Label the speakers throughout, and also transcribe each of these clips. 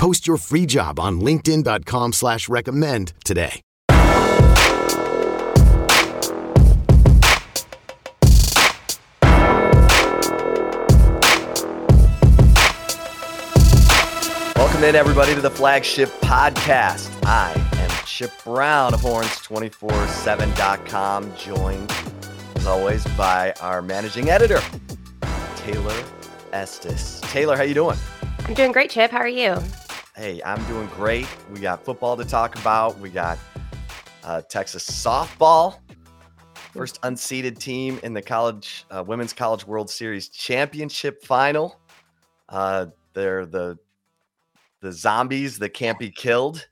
Speaker 1: Post your free job on linkedin.com slash recommend today.
Speaker 2: Welcome in, everybody, to the flagship podcast. I am Chip Brown of Horns247.com, joined, as always, by our managing editor, Taylor Estes. Taylor, how you doing?
Speaker 3: I'm doing great, Chip. How are you?
Speaker 2: Hey, I'm doing great. We got football to talk about. We got uh, Texas softball, first unseeded team in the college uh, women's college World Series championship final. Uh, they're the the zombies that can't be killed.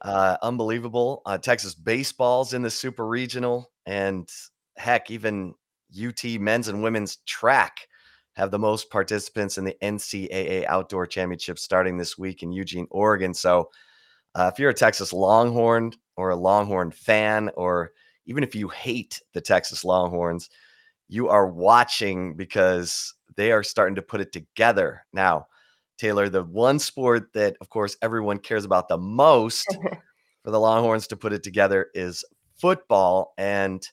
Speaker 2: Uh, unbelievable. Uh, Texas baseball's in the super regional, and heck, even UT men's and women's track have the most participants in the NCAA Outdoor Championship starting this week in Eugene, Oregon. So, uh, if you're a Texas Longhorn or a Longhorn fan, or even if you hate the Texas Longhorns, you are watching because they are starting to put it together now. Taylor, the one sport that, of course, everyone cares about the most for the Longhorns to put it together is football. And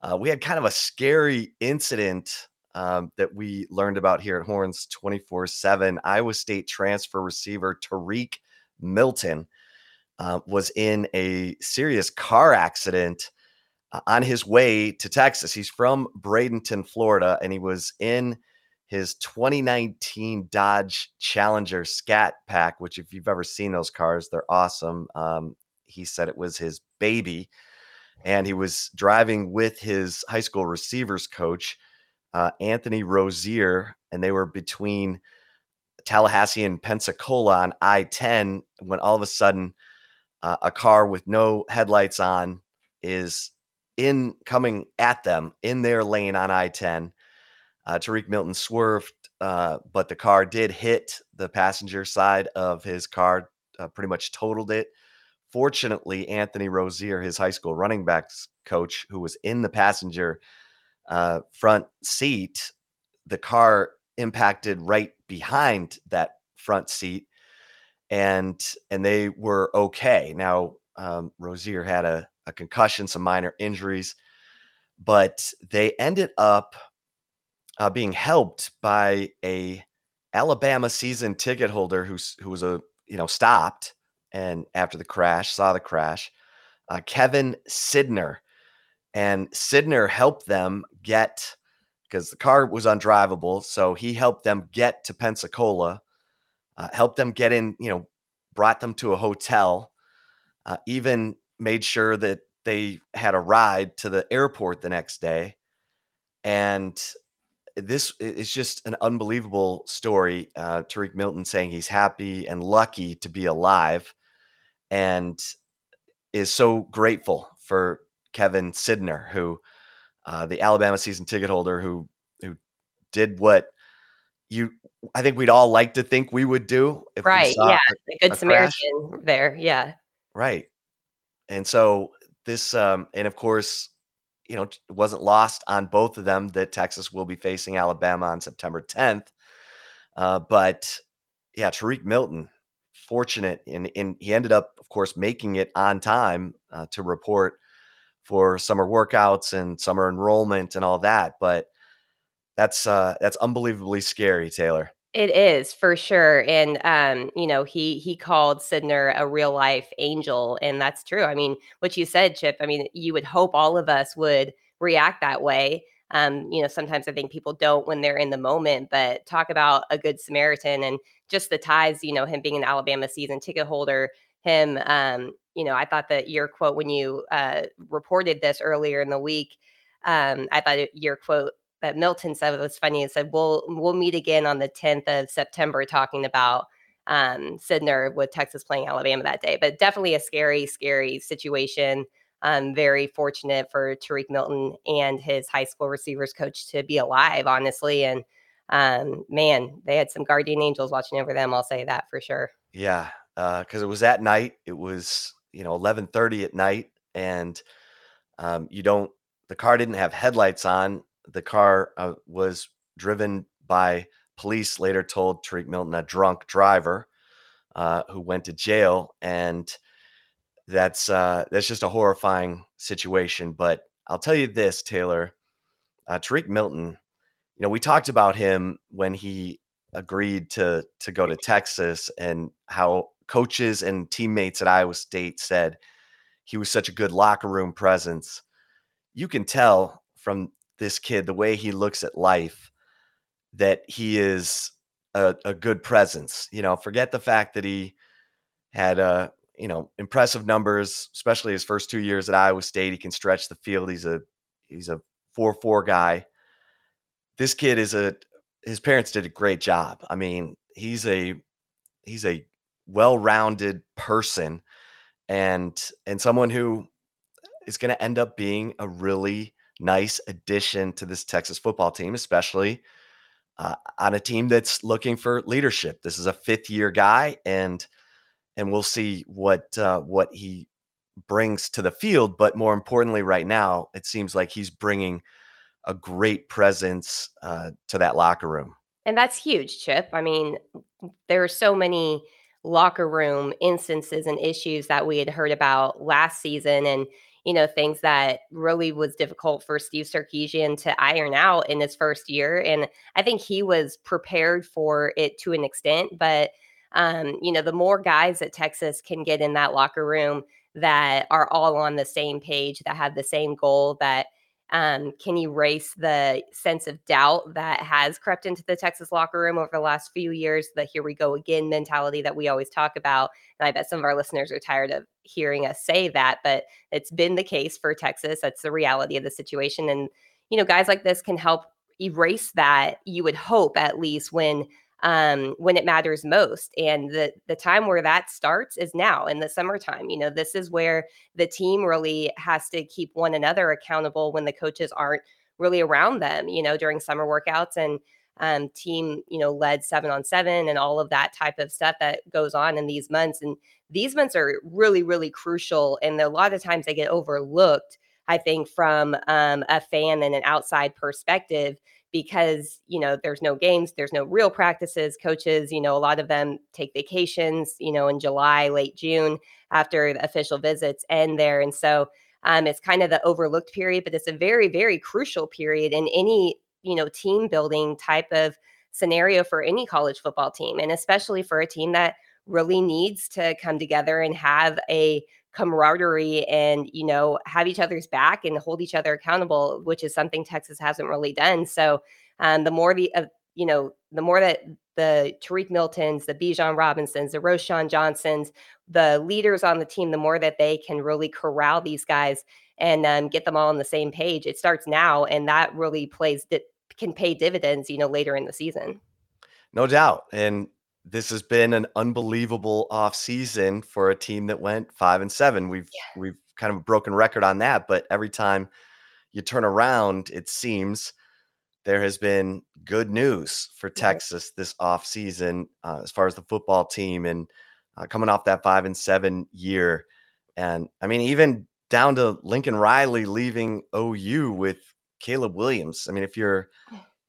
Speaker 2: uh, we had kind of a scary incident um, that we learned about here at Horns 24 7. Iowa State transfer receiver Tarique Milton uh, was in a serious car accident uh, on his way to Texas. He's from Bradenton, Florida, and he was in his 2019 Dodge Challenger Scat Pack, which, if you've ever seen those cars, they're awesome. Um, he said it was his baby, and he was driving with his high school receivers coach uh, Anthony Rozier, and they were between Tallahassee and Pensacola on I 10 when all of a sudden uh, a car with no headlights on is in coming at them in their lane on I 10. Uh, Tarique Milton swerved, uh, but the car did hit the passenger side of his car, uh, pretty much totaled it. Fortunately, Anthony Rozier, his high school running backs coach, who was in the passenger uh, front seat, the car impacted right behind that front seat, and and they were okay. Now um, Rozier had a, a concussion, some minor injuries, but they ended up uh, being helped by a Alabama season ticket holder who's who was a you know stopped and after the crash saw the crash, uh, Kevin Sidner, and Sidner helped them get because the car was undrivable. So he helped them get to Pensacola, uh, helped them get in, you know, brought them to a hotel, uh, even made sure that they had a ride to the airport the next day. And this is just an unbelievable story. Uh, Tarique Milton saying he's happy and lucky to be alive and is so grateful for Kevin Sidner, who uh, the Alabama season ticket holder, who who did what you I think we'd all like to think we would do.
Speaker 3: right. yeah. A, a good a Samaritan crash. there. Yeah.
Speaker 2: Right. And so this, um, and of course, you know, it wasn't lost on both of them that Texas will be facing Alabama on September 10th. Uh, but yeah, Tarique Milton, fortunate, and, and he ended up, of course, making it on time uh, to report for summer workouts and summer enrollment and all that. But that's uh, that's unbelievably scary, Taylor.
Speaker 3: It is for sure, and um, you know he he called Sidner a real life angel, and that's true. I mean, what you said, Chip. I mean, you would hope all of us would react that way. Um, you know, sometimes I think people don't when they're in the moment, but talk about a good Samaritan and just the ties. You know, him being an Alabama season ticket holder, him um, you know, I thought that your quote when you uh, reported this earlier in the week, um, I thought your quote that Milton said was funny. It said, "We'll we'll meet again on the 10th of September, talking about um, Sydnor with Texas playing Alabama that day. But definitely a scary, scary situation. Um, very fortunate for Tarique Milton and his high school receivers coach to be alive, honestly. And um, man, they had some guardian angels watching over them. I'll say that for sure.
Speaker 2: Yeah, because uh, it was at night. It was you know eleven thirty at night, and um, you don't. The car didn't have headlights on. The car uh, was driven by police. Later told Tarique Milton a drunk driver uh, who went to jail, and that's uh, that's just a horrifying situation. But I'll tell you this, Taylor, uh, Tarique Milton. You know, we talked about him when he agreed to to go to Texas, and how coaches and teammates at Iowa State said he was such a good locker room presence. You can tell from this kid the way he looks at life that he is a, a good presence. You know, forget the fact that he had a you know, impressive numbers, especially his first two years at Iowa State. He can stretch the field. He's a he's a four four guy. This kid is a his parents did a great job. I mean, he's a he's a well-rounded person and and someone who is going to end up being a really nice addition to this Texas football team, especially uh, on a team that's looking for leadership. This is a fifth year guy, and and we'll see what uh, what he brings to the field. But more importantly, right now, it seems like he's bringing a great presence uh, to that locker room.
Speaker 3: And that's huge, Chip. I mean, there are so many locker room instances and issues that we had heard about last season and you know things that really was difficult for Steve Sarkisian to iron out in his first year and I think he was prepared for it to an extent but um, you know, the more guys that Texas can get in that locker room that are all on the same page, that have the same goal, that um, can erase the sense of doubt that has crept into the Texas locker room over the last few years, the here we go again mentality that we always talk about. And I bet some of our listeners are tired of hearing us say that, but it's been the case for Texas. That's the reality of the situation. And, you know, guys like this can help erase that, you would hope at least when um, when it matters most. And the the time where that starts is now in the summertime. You know, this is where the team really has to keep one another accountable when the coaches aren't really around them. You know, during summer workouts and um, team, you know, led seven on seven and all of that type of stuff that goes on in these months. And these months are really, really crucial. And a lot of times they get overlooked, I think, from um, a fan and an outside perspective because you know there's no games there's no real practices coaches you know a lot of them take vacations you know in july late june after official visits end there and so um, it's kind of the overlooked period but it's a very very crucial period in any you know team building type of scenario for any college football team and especially for a team that really needs to come together and have a camaraderie and you know have each other's back and hold each other accountable which is something texas hasn't really done so um, the more the uh, you know the more that the Tarique Miltons, the Bijan Robinsons, the Roschon Johnsons, the leaders on the team, the more that they can really corral these guys and um, get them all on the same page. It starts now, and that really plays that can pay dividends, you know, later in the season.
Speaker 2: No doubt, and this has been an unbelievable off season for a team that went five and seven. We've yeah. we've kind of broken record on that, but every time you turn around, it seems there has been good news for Texas this off season uh, as far as the football team and uh, coming off that five and seven year. And I mean, even down to Lincoln Riley leaving OU with Caleb Williams. I mean, if you're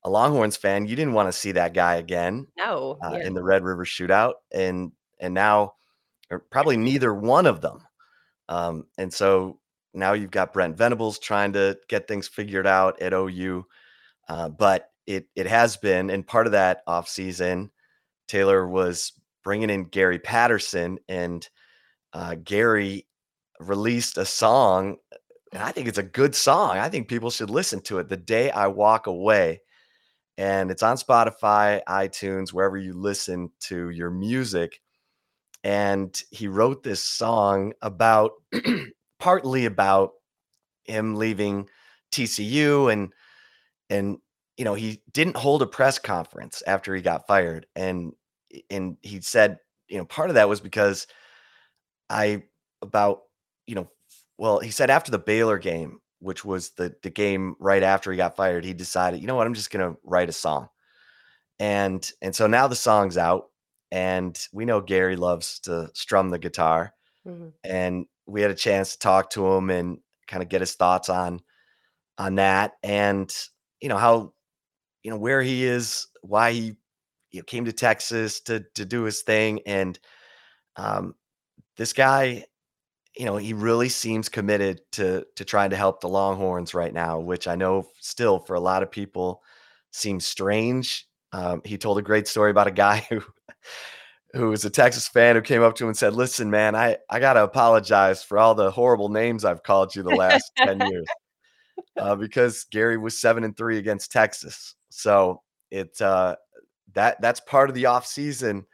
Speaker 2: a Longhorns fan, you didn't want to see that guy again.
Speaker 3: No,
Speaker 2: uh, yeah. in the Red River Shootout, and and now, probably neither one of them. Um, and so now you've got Brent Venables trying to get things figured out at OU, uh, but it it has been, and part of that offseason, Taylor was bringing in Gary Patterson, and uh, Gary released a song. And I think it's a good song. I think people should listen to it. The day I walk away and it's on Spotify, iTunes, wherever you listen to your music. And he wrote this song about partly about him leaving TCU and and you know he didn't hold a press conference after he got fired and and he said you know, part of that was because I about, you know, well, he said after the Baylor game, which was the the game right after he got fired, he decided, you know what, I'm just gonna write a song. And and so now the song's out, and we know Gary loves to strum the guitar. Mm-hmm. And we had a chance to talk to him and kind of get his thoughts on on that and you know how you know where he is, why he you know, came to Texas to to do his thing, and um, this guy, you know, he really seems committed to to trying to help the Longhorns right now, which I know still for a lot of people seems strange. Um, he told a great story about a guy who who was a Texas fan who came up to him and said, "Listen, man, I I gotta apologize for all the horrible names I've called you the last ten years." uh, because Gary was seven and three against Texas. So it uh, that that's part of the off season.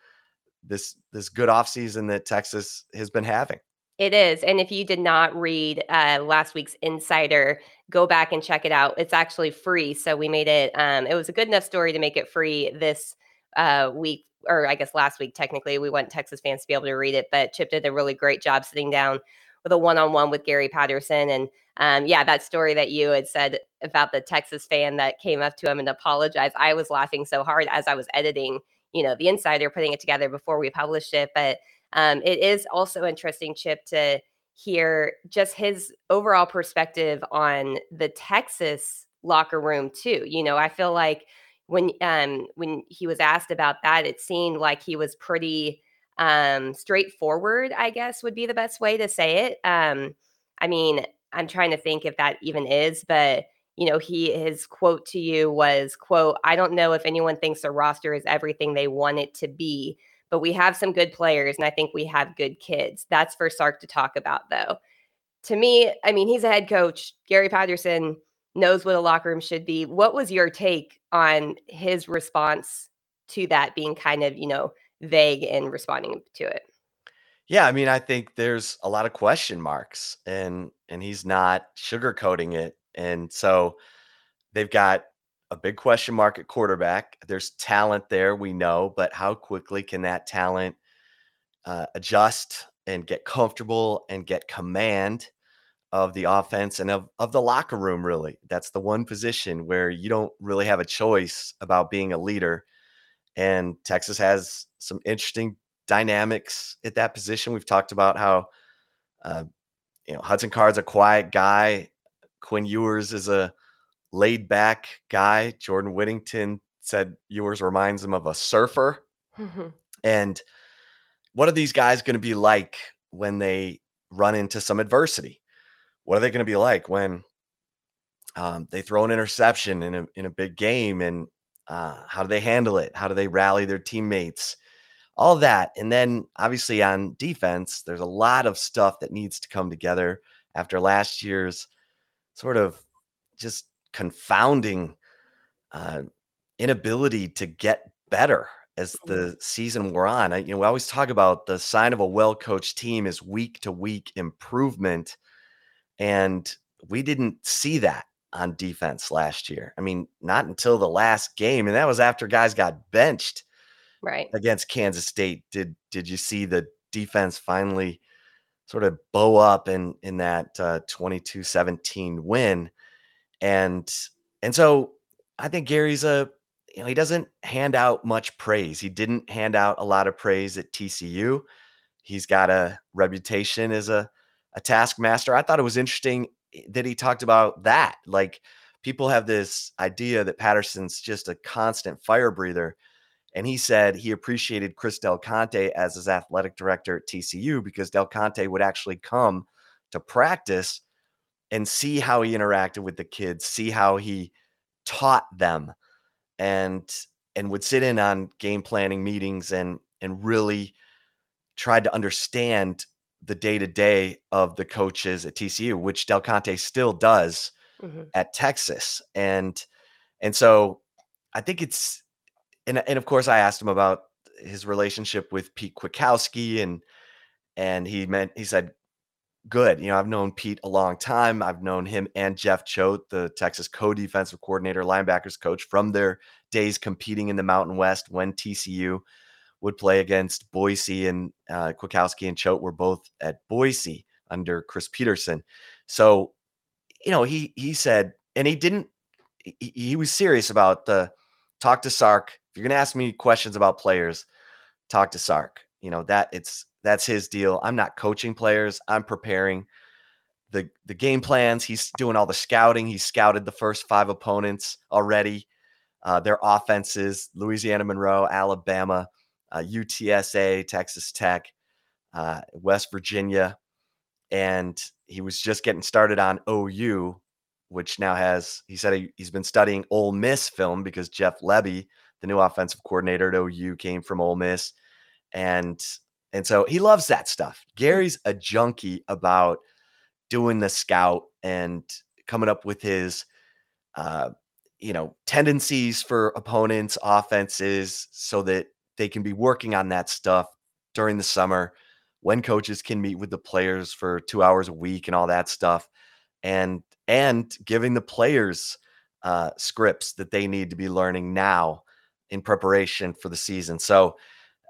Speaker 2: This this good off season that Texas has been having.
Speaker 3: It is. And if you did not read uh, last week's Insider, go back and check it out. It's actually free. So we made it, um, it was a good enough story to make it free this uh, week, or I guess last week, technically. We want Texas fans to be able to read it, but Chip did a really great job sitting down with a one on one with Gary Patterson. And um, yeah, that story that you had said about the Texas fan that came up to him and apologized, I was laughing so hard as I was editing, you know, the insider putting it together before we published it. But um, it is also interesting, Chip, to hear just his overall perspective on the Texas locker room too. You know, I feel like when um when he was asked about that, it seemed like he was pretty um, straightforward, I guess would be the best way to say it. Um, I mean, I'm trying to think if that even is, but you know, he his quote to you was quote, I don't know if anyone thinks the roster is everything they want it to be, but we have some good players and I think we have good kids. That's for Sark to talk about though. To me, I mean, he's a head coach. Gary Patterson knows what a locker room should be. What was your take on his response to that being kind of, you know, vague in responding to it.
Speaker 2: Yeah, I mean, I think there's a lot of question marks and and he's not sugarcoating it. And so they've got a big question mark at quarterback. There's talent there, we know, but how quickly can that talent uh, adjust and get comfortable and get command of the offense and of, of the locker room, really? That's the one position where you don't really have a choice about being a leader. And Texas has some interesting dynamics at that position. We've talked about how, uh, you know, Hudson Card's a quiet guy. Quinn Ewers is a laid back guy. Jordan Whittington said Ewers reminds him of a surfer. Mm-hmm. And what are these guys going to be like when they run into some adversity? What are they going to be like when um, they throw an interception in a in a big game and uh, how do they handle it? How do they rally their teammates? All that. And then obviously on defense, there's a lot of stuff that needs to come together after last year's sort of just confounding uh, inability to get better as mm-hmm. the season wore on. I, you know, we always talk about the sign of a well-coached team is week to week improvement, and we didn't see that on defense last year. I mean, not until the last game, and that was after guys got benched
Speaker 3: right
Speaker 2: against Kansas State. Did did you see the defense finally sort of bow up in in that uh, 22-17 win? And and so I think Gary's a you know, he doesn't hand out much praise. He didn't hand out a lot of praise at TCU. He's got a reputation as a a taskmaster. I thought it was interesting eh, that he talked about that. Like people have this idea that Patterson's just a constant fire breather. And he said he appreciated Chris Del Conte as his athletic director at TCU because Del Conte would actually come to practice and see how he interacted with the kids, see how he taught them and and would sit in on game planning meetings and and really tried to understand the day to day of the coaches at TCU, which Del Conte still does mm-hmm. at Texas. And and so I think it's and and of course I asked him about his relationship with Pete Kwiatkowski and and he meant he said good. You know, I've known Pete a long time. I've known him and Jeff Choate, the Texas co-defensive coordinator, linebackers coach from their days competing in the Mountain West when TCU would play against Boise and uh, Kwiatkowski and Choate were both at Boise under Chris Petersen. So, you know, he he said, and he didn't. He, he was serious about the talk to Sark. If you're going to ask me questions about players, talk to Sark. You know that it's that's his deal. I'm not coaching players. I'm preparing the the game plans. He's doing all the scouting. He's scouted the first five opponents already. Uh, their offenses: Louisiana Monroe, Alabama, uh, UTSA, Texas Tech, uh, West Virginia, and he was just getting started on OU, which now has. He said he, he's been studying Ole Miss film because Jeff Lebby, the new offensive coordinator at OU, came from Ole Miss, and and so he loves that stuff. Gary's a junkie about doing the scout and coming up with his uh, you know tendencies for opponents offenses so that they can be working on that stuff during the summer when coaches can meet with the players for 2 hours a week and all that stuff and and giving the players uh, scripts that they need to be learning now in preparation for the season so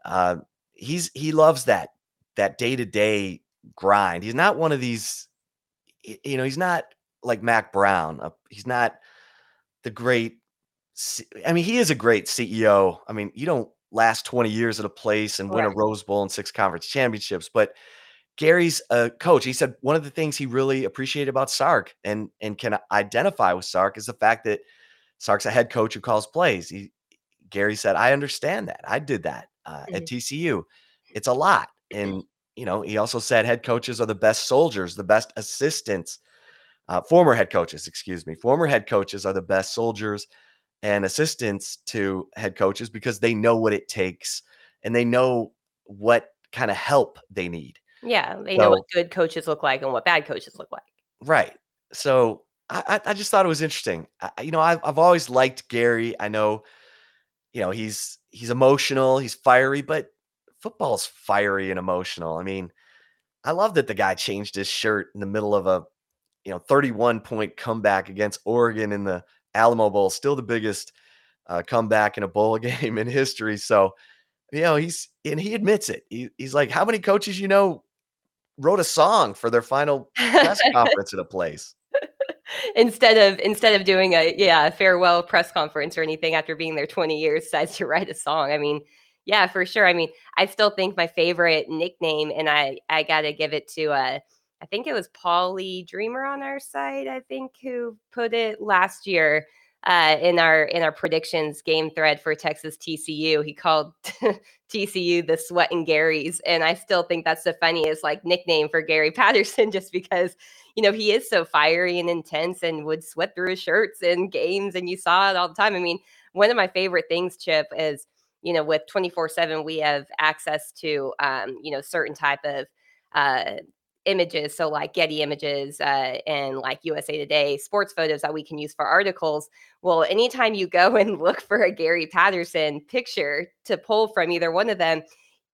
Speaker 2: uh, he's he loves that that day-to-day grind he's not one of these you know he's not like Mack Brown uh, he's not the great I mean, he is a great CEO. I mean, you don't last 20 years at a place and win a Rose Bowl and six conference championships, but Gary's a coach. He said one of the things he really appreciated about Sark and and can identify with Sark is the fact that Sark's a head coach who calls plays. He Gary said, "I understand that. I did that uh, mm-hmm. at TCU. It's a lot." And you know, he also said head coaches are the best soldiers, the best assistants uh, former head coaches, excuse me, former head coaches are the best soldiers and assistants to head coaches because they know what it takes and they know what kind of help they need.
Speaker 3: Yeah, they so, know what good coaches look like and what bad coaches look like.
Speaker 2: Right. So I, I just thought it was interesting. I, you know, I've, I've always liked Gary. I know, you know, he's he's emotional, he's fiery, but football's fiery and emotional. I mean, I love that the guy changed his shirt in the middle of a you know 31 point comeback against Oregon in the Alamo Bowl, still the biggest uh, comeback in a bowl game in history. So, you know, he's and he admits it. He, he's like, how many coaches you know wrote a song for their final press conference at a place?
Speaker 3: instead of instead of doing a yeah farewell press conference or anything after being there 20 years decides to write a song. I mean yeah for sure. I mean i still think my favorite nickname and i i gotta give it to uh I think it was Paulie Dreamer on our site, I think, who put it last year uh, in our in our predictions game thread for Texas TCU. He called TCU the Sweat and Garys, and I still think that's the funniest like nickname for Gary Patterson, just because you know he is so fiery and intense and would sweat through his shirts in games, and you saw it all the time. I mean, one of my favorite things, Chip, is you know with twenty four seven we have access to um, you know certain type of uh, images so like getty images uh, and like usa today sports photos that we can use for articles well anytime you go and look for a gary patterson picture to pull from either one of them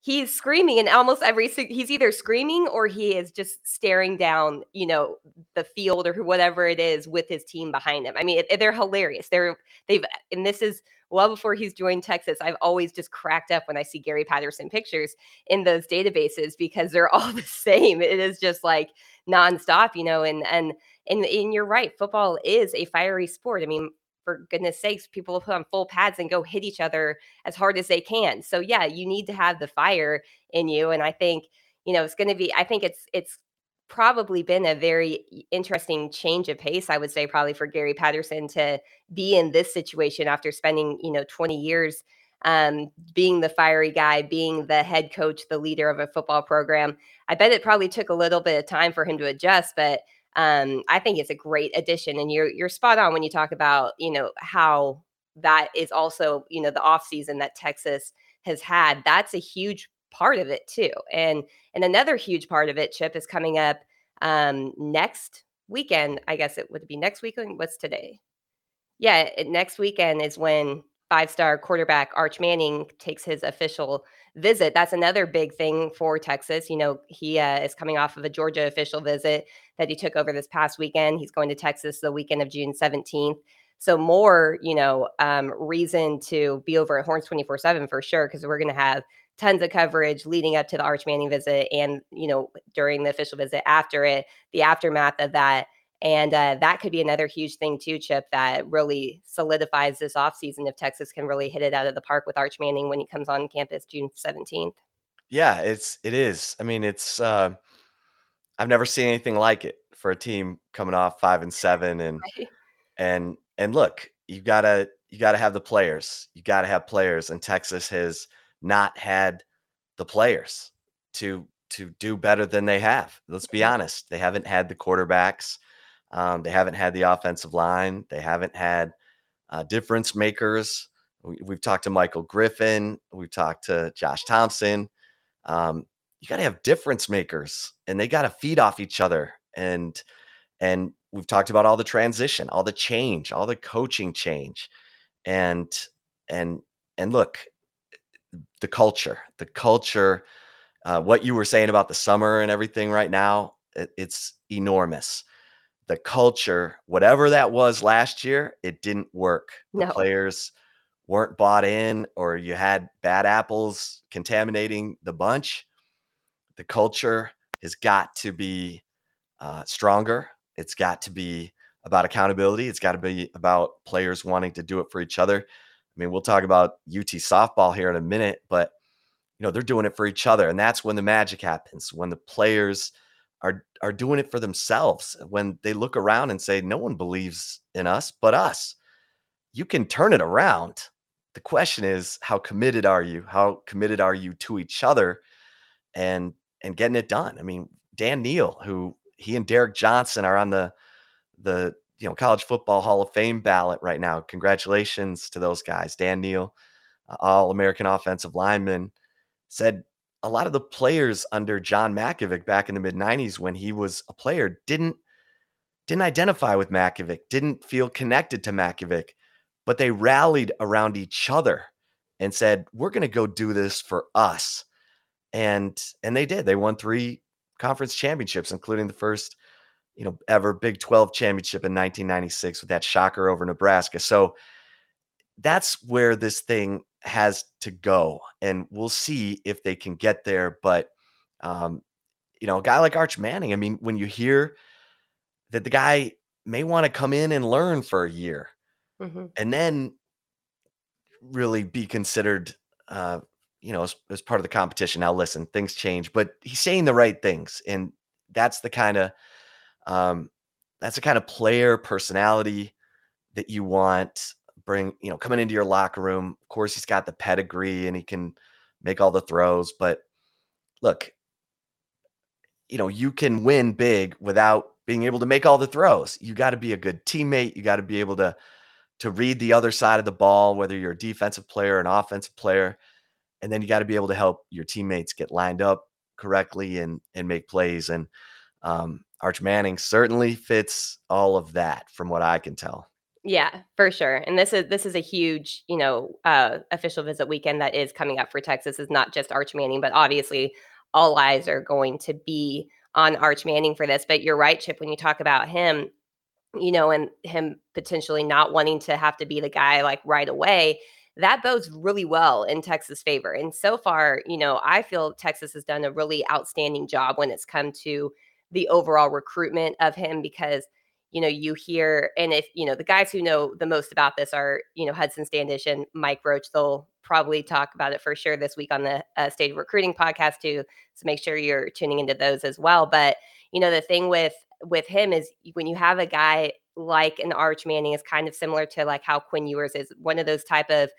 Speaker 3: he's screaming and almost every he's either screaming or he is just staring down you know the field or whatever it is with his team behind him. I mean they're hilarious. They're they've and this is well before he's joined Texas, I've always just cracked up when I see Gary Patterson pictures in those databases because they're all the same. It is just like nonstop, you know, and and and, and you're right, football is a fiery sport. I mean, for goodness sakes, people will put on full pads and go hit each other as hard as they can. So yeah, you need to have the fire in you. And I think, you know, it's gonna be, I think it's it's probably been a very interesting change of pace i would say probably for gary patterson to be in this situation after spending you know 20 years um, being the fiery guy being the head coach the leader of a football program. I bet it probably took a little bit of time for him to adjust but um, i think it's a great addition and you're you're spot on when you talk about you know how that is also you know the off season that texas has had. That's a huge part of it too. And and another huge part of it, Chip, is coming up um, next weekend. I guess it would be next weekend. What's today? Yeah, next weekend is when five-star quarterback Arch Manning takes his official visit. That's another big thing for Texas. You know, he uh, is coming off of a Georgia official visit that he took over this past weekend. He's going to Texas the weekend of June 17th. So more, you know, um, reason to be over at Horns 24 7 for sure, because we're going to have tons of coverage leading up to the Arch Manning visit and, you know, during the official visit after it, the aftermath of that. And uh, that could be another huge thing too, Chip, that really solidifies this offseason if Texas can really hit it out of the park with Arch Manning when he comes on campus June 17th.
Speaker 2: Yeah, it's it is. I mean, it's uh I've never seen anything like it for a team coming off five and seven and
Speaker 3: Right.
Speaker 2: and and look, you gotta you gotta have the players. You gotta have players, and Texas has not had the players to to do better than they have. Let's be
Speaker 3: Mhm.
Speaker 2: honest. They haven't had the quarterbacks. Um, they haven't had the offensive line. They haven't had uh, difference makers. We, we've talked to Michael Griffin. We've talked to Josh Thompson. Um, you got to have difference makers, and they got to feed off each other. And and we've talked about all the transition, all the change, all the coaching change, and and and look, the culture, the culture. Uh, what you were saying about the summer and everything right now, it, it's enormous. The culture, whatever that was last year, it didn't work. The players weren't bought in, or you had bad apples contaminating the bunch. The culture has got to be uh, stronger. It's got to be about accountability. It's got to be about players wanting to do it for each other. I mean, we'll talk about UT softball here in a minute, but you know they're doing it for each other, and that's when the magic happens. When the players are are doing it for themselves. When they look around and say, "No one believes in us but us," you can turn it around. The question is, how committed are you? How committed are you to each other, and and getting it done? I mean, Dan Neil, who he and Derrick Johnson are on the the you know college football Hall of Fame ballot right now. Congratulations to those guys. Dan Neil, uh, All American offensive lineman, said a lot of the players under John Mackovic back in the mid '90s when he was a player didn't didn't identify with Mackovic, didn't feel connected to Mackovic, but they rallied around each other and said, "We're going to go do this for us." And and they did. They won three conference championships, including the first, you know, ever Big 12 championship in 1996 with that shocker over Nebraska. So that's where this thing has to go. And we'll see if they can get there. But um, you know, a guy like Arch Manning, I mean, when you hear that the guy may want to come in and learn for a year
Speaker 3: Mhm.
Speaker 2: and then really be considered uh you know as, as part of the competition now listen things change but he's saying the right things and that's the kind of um that's the kind of player personality that you want bring you know coming into your locker room. Of course he's got the pedigree and he can make all the throws but look you know you can win big without being able to make all the throws. You got to be a good teammate. You got to be able to to read the other side of the ball, whether you're a defensive player, or an offensive player, and then you got to be able to help your teammates get lined up correctly and and make plays. And um, Arch Manning certainly fits all of that, from what I can tell.
Speaker 3: Yeah, for sure. And this is this is a huge, you know, uh, official visit weekend that is coming up for Texas. Is not just Arch Manning, but obviously all eyes are going to be on Arch Manning for this. But you're right, Chip, when you talk about him, you know, and him potentially not wanting to have to be the guy like right away. That bodes really well in Texas' favor. And so far, you know, I feel Texas has done a really outstanding job when it's come to the overall recruitment of him because you know, you hear, and if, you know, the guys who know the most about this are, you know, Hudson Standish and Mike Roach. They'll probably talk about it for sure this week on the uh, State Recruiting podcast too. So make sure you're tuning into those as well. But, you know, the thing with, with him is when you have a guy like an Arch Manning is kind of similar to like how Quinn Ewers is one of those type of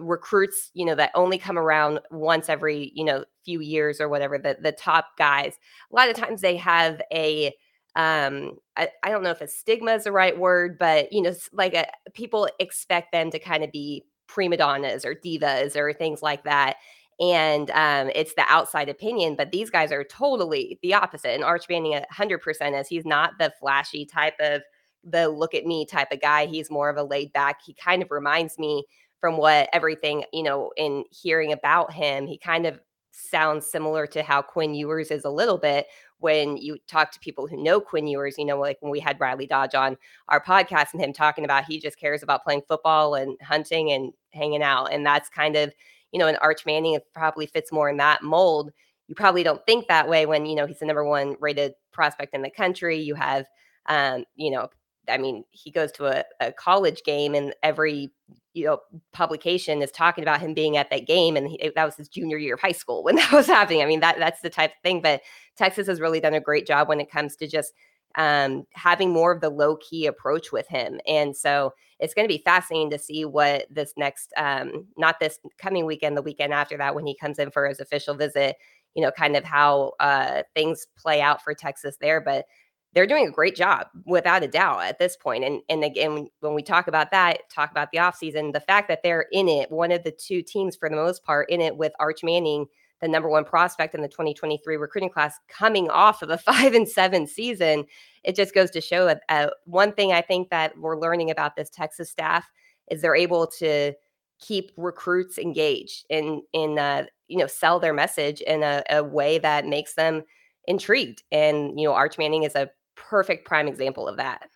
Speaker 3: recruits, you know, that only come around once every, you know, few years or whatever, the the top guys. A lot of times they have a um I, I don't know if a stigma is the right word, but you know, like a, people expect them to kind of be prima donnas or divas or things like that. And um, it's the outside opinion, but these guys are totally the opposite. And Arch hundred percent, is he's not the flashy type of the look at me type of guy. He's more of a laid back. He kind of reminds me from what everything, you know, in hearing about him, he kind of sounds similar to how Quinn Ewers is a little bit when you talk to people who know Quinn Ewers, you know, like when we had Riley Dodge on our podcast and him talking about he just cares about playing football and hunting and hanging out. And that's kind of, you know, an Arch Manning probably fits more in that mold. You probably don't think that way when, you know, he's the number one rated prospect in the country. You have, um, you know, I mean, he goes to a, a college game and every you know publication is talking about him being at that game and he, that was his junior year of high school when that was happening. I mean that that's the type of thing but texas has really done a great job when it comes to just um, having more of the low key approach with him and so it's going to be fascinating to see what this next um, not this coming weekend the weekend after that when he comes in for his official visit you know kind of how uh, things play out for texas there but they're doing a great job without a doubt at this point. And and again, when we talk about that, talk about the offseason, the fact that they're in it, one of the two teams for the most part in it with Arch Manning, the number one prospect in the 2023 recruiting class, coming off of a five and seven season, it just goes to show uh, uh, one thing I think that we're learning about this Texas staff is they're able to keep recruits engaged and in uh, you know sell their message in a, a way that makes them intrigued. And you know, Arch Manning is a perfect prime example of that.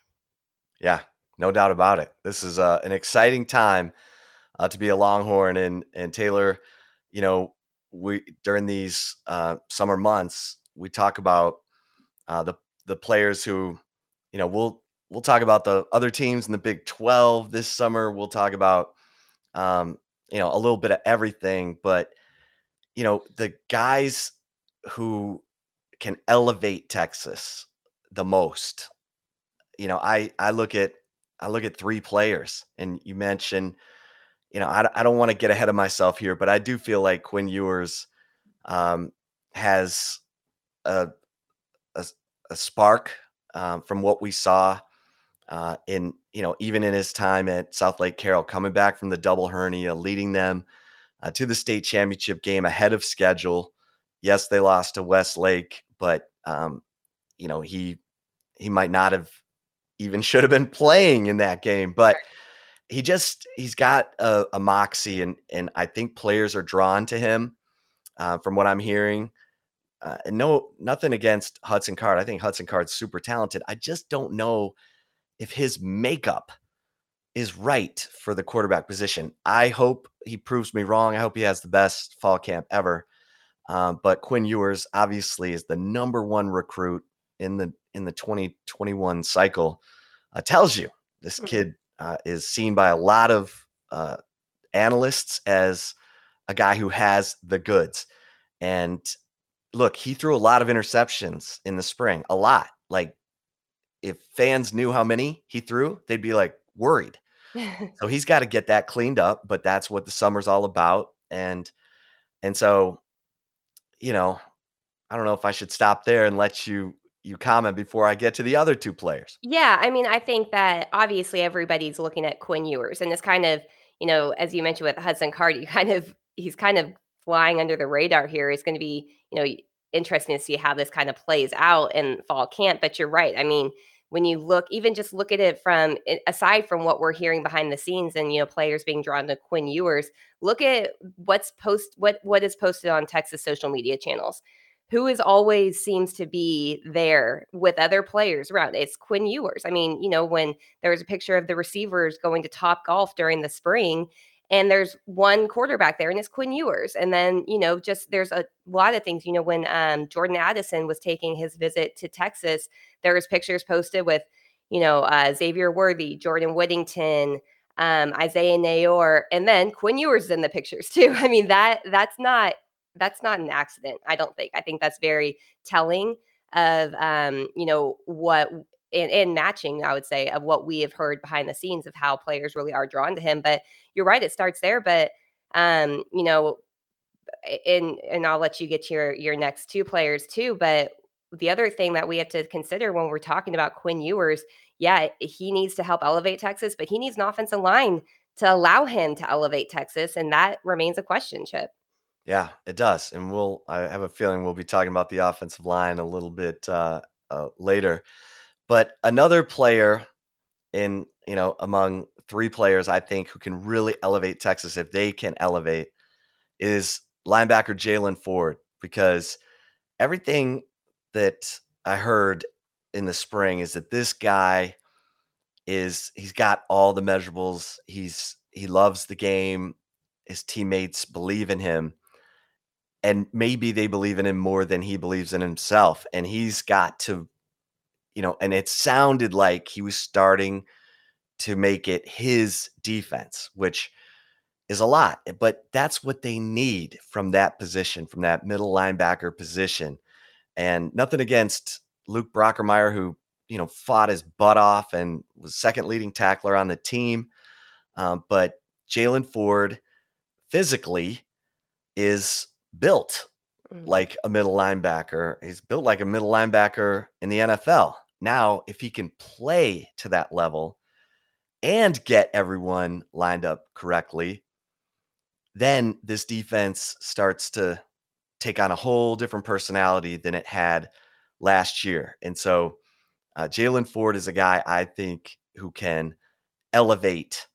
Speaker 2: Yeah, no doubt about it. This is uh, an exciting time uh, to be a Longhorn, and and Taylor, you know, we during these uh, summer months we talk about uh, the the players who, you know, we'll we'll talk about the other teams in the Big Twelve this summer. We'll talk about, um, you know, a little bit of everything, but you know, the guys who can elevate Texas the most. You know, I I look at I look at three players, and you mentioned, you know, I, I don't want to get ahead of myself here, but I do feel like Quinn Ewers um, has a, a, a spark um, from what we saw uh, in you know even in his time at Southlake Carroll, coming back from the double hernia, leading them uh, to the state championship game ahead of schedule. Yes, they lost to Westlake, but um, you know, he he might not have even should have been playing in that game, but he just he's got a, a moxie, and and I think players are drawn to him uh, from what I'm hearing. Uh, and no, nothing against Hudson Card. I think Hudson Card's super talented. I just don't know if his makeup is right for the quarterback position. I hope he proves me wrong. I hope he has the best fall camp ever. Um, but Quinn Ewers obviously is the number one recruit in the in the 2021 cycle uh, tells you this mm-hmm. kid uh, is seen by a lot of uh, analysts as a guy who has the goods. And look, he threw a lot of interceptions in the spring, a lot. Like if fans knew how many he threw, they'd be like worried. so he's got to get that cleaned up, but that's what the summer's all about. And and so, you know, I don't know if I should stop there and let you you comment before I get to the other two players.
Speaker 3: Yeah, I mean, I think that obviously everybody's looking at Quinn Ewers, and it's kind of, you know, as you mentioned with Hudson Card, you kind of he's kind of flying under the radar here. It's going to be, you know, interesting to see how this kind of plays out in fall camp. But you're right. I mean, when you look, even just look at it from eh, aside from what we're hearing behind the scenes and you know players being drawn to Quinn Ewers, look at what's post what what is posted on Texas social media channels who is always seems to be there with other players around. It's Quinn Ewers. I mean, you know, when there was a picture of the receivers going to Top Golf during the spring, and there's one quarterback there, and it's Quinn Ewers. And then, you know, just there's a lot of things. You know, when um, Jordan Addison was taking his visit to Texas, there was pictures posted with, you know, uh, Xavier Worthy, Jordan Whittington, um, Isaiah Neyor, and then Quinn Ewers in the pictures too. I mean, that that's not that's not an accident. I don't think. I think that's very telling of um, you know what and, and matching, I would say, of what we have heard behind the scenes of how players really are drawn to him. But you're right, it starts there. But um, you know, and and I'll let you get to your your next two players too. But the other thing that we have to consider when we're talking about Quinn Ewers, yeah, he needs to help elevate Texas, but he needs an offensive line to allow him to elevate Texas, and that remains a question, Chip.
Speaker 2: Yeah, it does. And we'll, I have a feeling we'll be talking about the offensive line a little bit uh, uh, later. But another player in, you know, among three players I think who can really elevate Texas if they can elevate is linebacker Jaylan Ford, because everything that I heard in the spring is that this guy is, he's got all the measurables. He's, he loves the game his teammates believe in him and maybe they believe in him more than he believes in himself and he's got to you know and it sounded like he was starting to make it his defense which is a lot but that's what they need from that position from that middle linebacker position and nothing against Luke Brockermeyer who you know fought his butt off and was second leading tackler on the team um, but Jaylan Ford physically is built mm. like a middle linebacker. He's built like a middle linebacker in the NFL. Now, if he can play to that level and get everyone lined up correctly, then this defense starts to take on a whole different personality than it had last year. And so, uh, Jaylan Ford is a guy I think who can elevate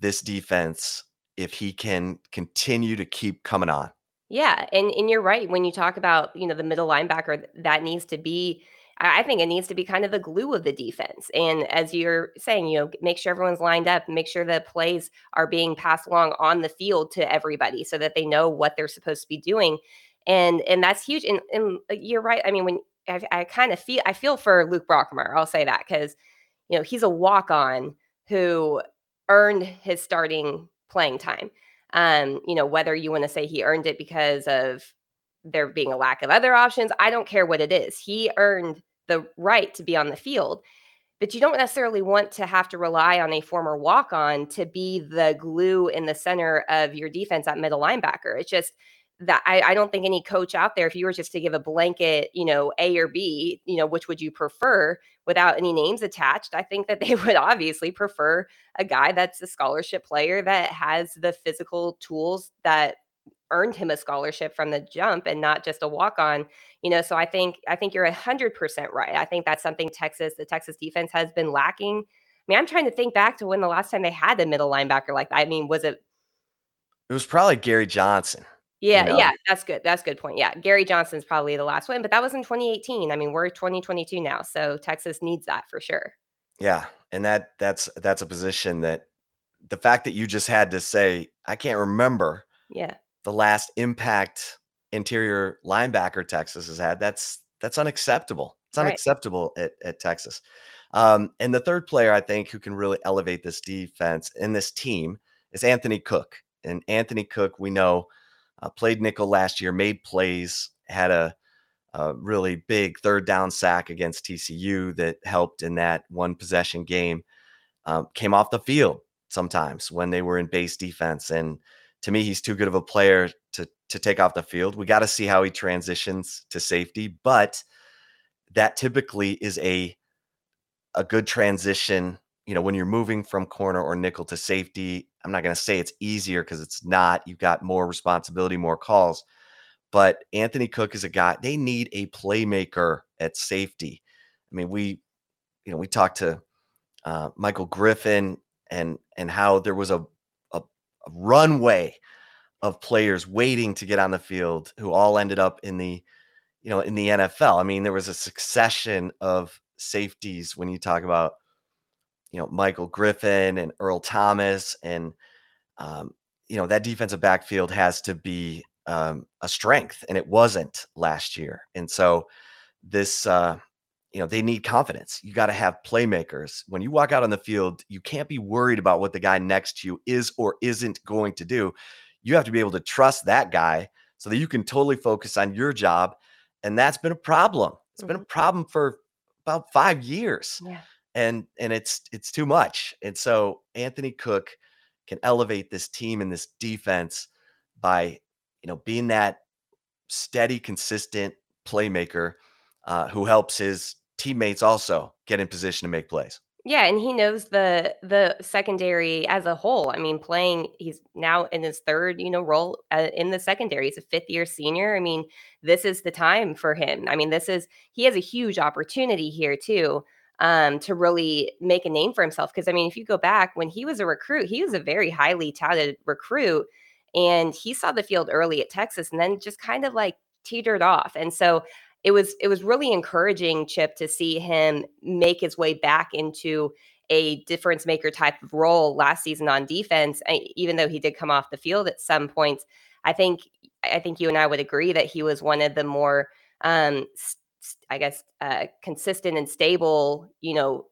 Speaker 2: this defense if he can continue to keep coming on.
Speaker 3: Yeah, and and you're right when you talk about, you know, the middle linebacker that needs to be I think it needs to be kind of the glue of the defense. And as you're saying, you know, make sure everyone's lined up, make sure the plays are being passed along on the field to everybody so that they know what they're supposed to be doing. And and that's huge. And, and uh, you're right. I mean, when I, I kind of feel I feel for Luke Brockmeyer, I'll say that because you know he's a walk on who earned his starting playing time. Um, you know, whether you want to say he earned it because of there being a lack of other options, I don't care what it is. He earned the right to be on the field. But you don't necessarily want to have to rely on a former walk on to be the glue in the center of your defense at middle linebacker. It's just that I, I, don't think any coach out there, if you were just to give a blanket, you know, A or B, you know, which would you prefer without any names attached? I think that they would obviously prefer a guy that's a scholarship player that has the physical tools that earned him a scholarship from the jump and not just a walk on you know so i think i think you're 100% right. I think that's something texas the texas defense has been lacking. I mean i'm trying to think back to when the last time they had a middle linebacker like that. I mean was it
Speaker 2: it was probably gary johnson
Speaker 3: yeah, you know? yeah, that's good. That's good point. Yeah, Gary Johnson's probably the last one, but that was in 2018. I mean, we're 2022 now, so Texas needs that for sure.
Speaker 2: Yeah, and that that's that's a position that the fact that you just had to say I can't remember.
Speaker 3: Yeah.
Speaker 2: The last impact interior linebacker Texas has had. That's that's unacceptable. It's unacceptable right. at, at Texas. Um, and the third player I think who can really elevate this defense and this team is Anthony Cook. And Anthony Cook, we know uh, played nickel last year, made plays, had a, a, really big third down sack against TCU that helped in that one possession game. Um, came off the field sometimes when they were in base defense, and to me, he's too good of a player to to take off the field. We got to see how he transitions to safety, but that typically is a a good transition you know, when you're moving from corner or nickel to safety, I'm not going to say it's easier because it's not. You've got more responsibility, more calls. But Anthony Cook is a guy, they need a playmaker at safety. I mean, we, you know, we talked to uh, Michael Griffin and and how there was a, a, a runway of players waiting to get on the field who all ended up in the, you know, in the NFL. I mean, there was a succession of safeties when you talk about you know, Michael Griffin and Earl Thomas. And, um, you know, that defensive backfield has to be um, a strength, and it wasn't last year. And so this, uh, you know, they need confidence. You got to have playmakers. When you walk out on the field, you can't be worried about what the guy next to you is or isn't going to do. You have to be able to trust that guy so that you can totally focus on your job. And that's been a problem. It's mm-hmm. been a mm-hmm. problem for about five years.
Speaker 3: Yeah
Speaker 2: and and it's it's too much. And so Anthony Cook can elevate this team and this defense by you know being that steady, consistent playmaker uh, who helps his teammates also get in position to make plays.
Speaker 3: Yeah, and he knows the the secondary as a whole. I mean, playing he's now in his third, you know, role uh, in the secondary. He's a fifth year senior. I mean, this is the time for him. I mean, this is he has a huge opportunity here too um, to really make a name for himself. Because I mean, if you go back when he was a recruit, he was a very highly touted recruit, and he saw the field early at Texas, and then just kind of like teetered off. And so it was it was really encouraging, Chip, to see him make his way back into a difference maker type of role last season on defense, even though he did come off the field at some points. I think I think you and I would agree that he was one of the more um, I guess uh, consistent and stable, you know,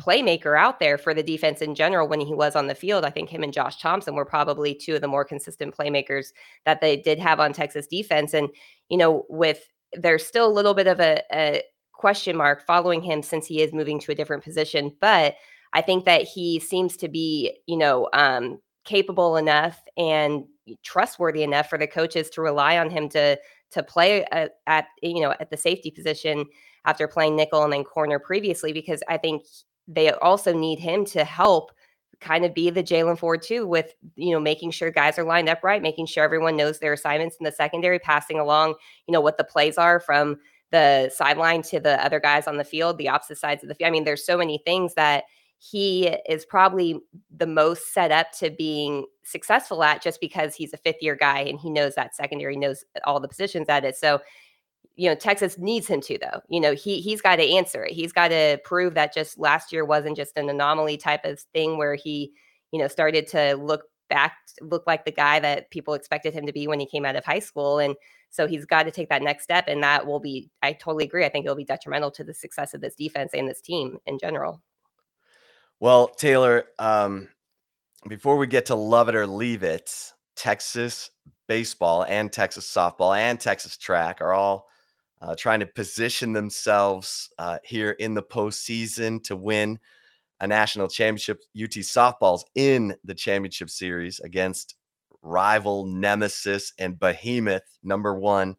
Speaker 3: playmaker out there for the defense in general when he was on the field. I think him and Josh Thompson were probably two of the more consistent playmakers that they did have on Texas defense. And, you know, with there's still a little bit of a, a question mark following him since he is moving to a different position. But I think that he seems to be, you know, um, capable enough and trustworthy enough for the coaches to rely on him to to play at, at you know at the safety position after playing nickel and then corner previously because I think they also need him to help kind of be the Jaylan Ford too, with you know making sure guys are lined up right, making sure everyone knows their assignments in the secondary, passing along you know what the plays are from the sideline to the other guys on the field, the opposite sides of the field. I mean, there's so many things that he is probably the most set up to being successful at just because he's a fifth year guy and he knows that secondary knows all the positions at it. So you know Texas needs him to though. You know he he's got to answer it. He's got to prove that just last year wasn't just an anomaly type of thing where he you know started to look back look like the guy that people expected him to be when he came out of high school and so he's got to take that next step and that will be I totally agree. I think it'll be detrimental to the success of this defense and this team in general.
Speaker 2: Well, Taylor, um, before we get to love it or leave it, Texas baseball and Texas softball and Texas track are all uh, trying to position themselves uh, here in the postseason to win a national championship. UT softballs in the championship series against rival nemesis and behemoth number one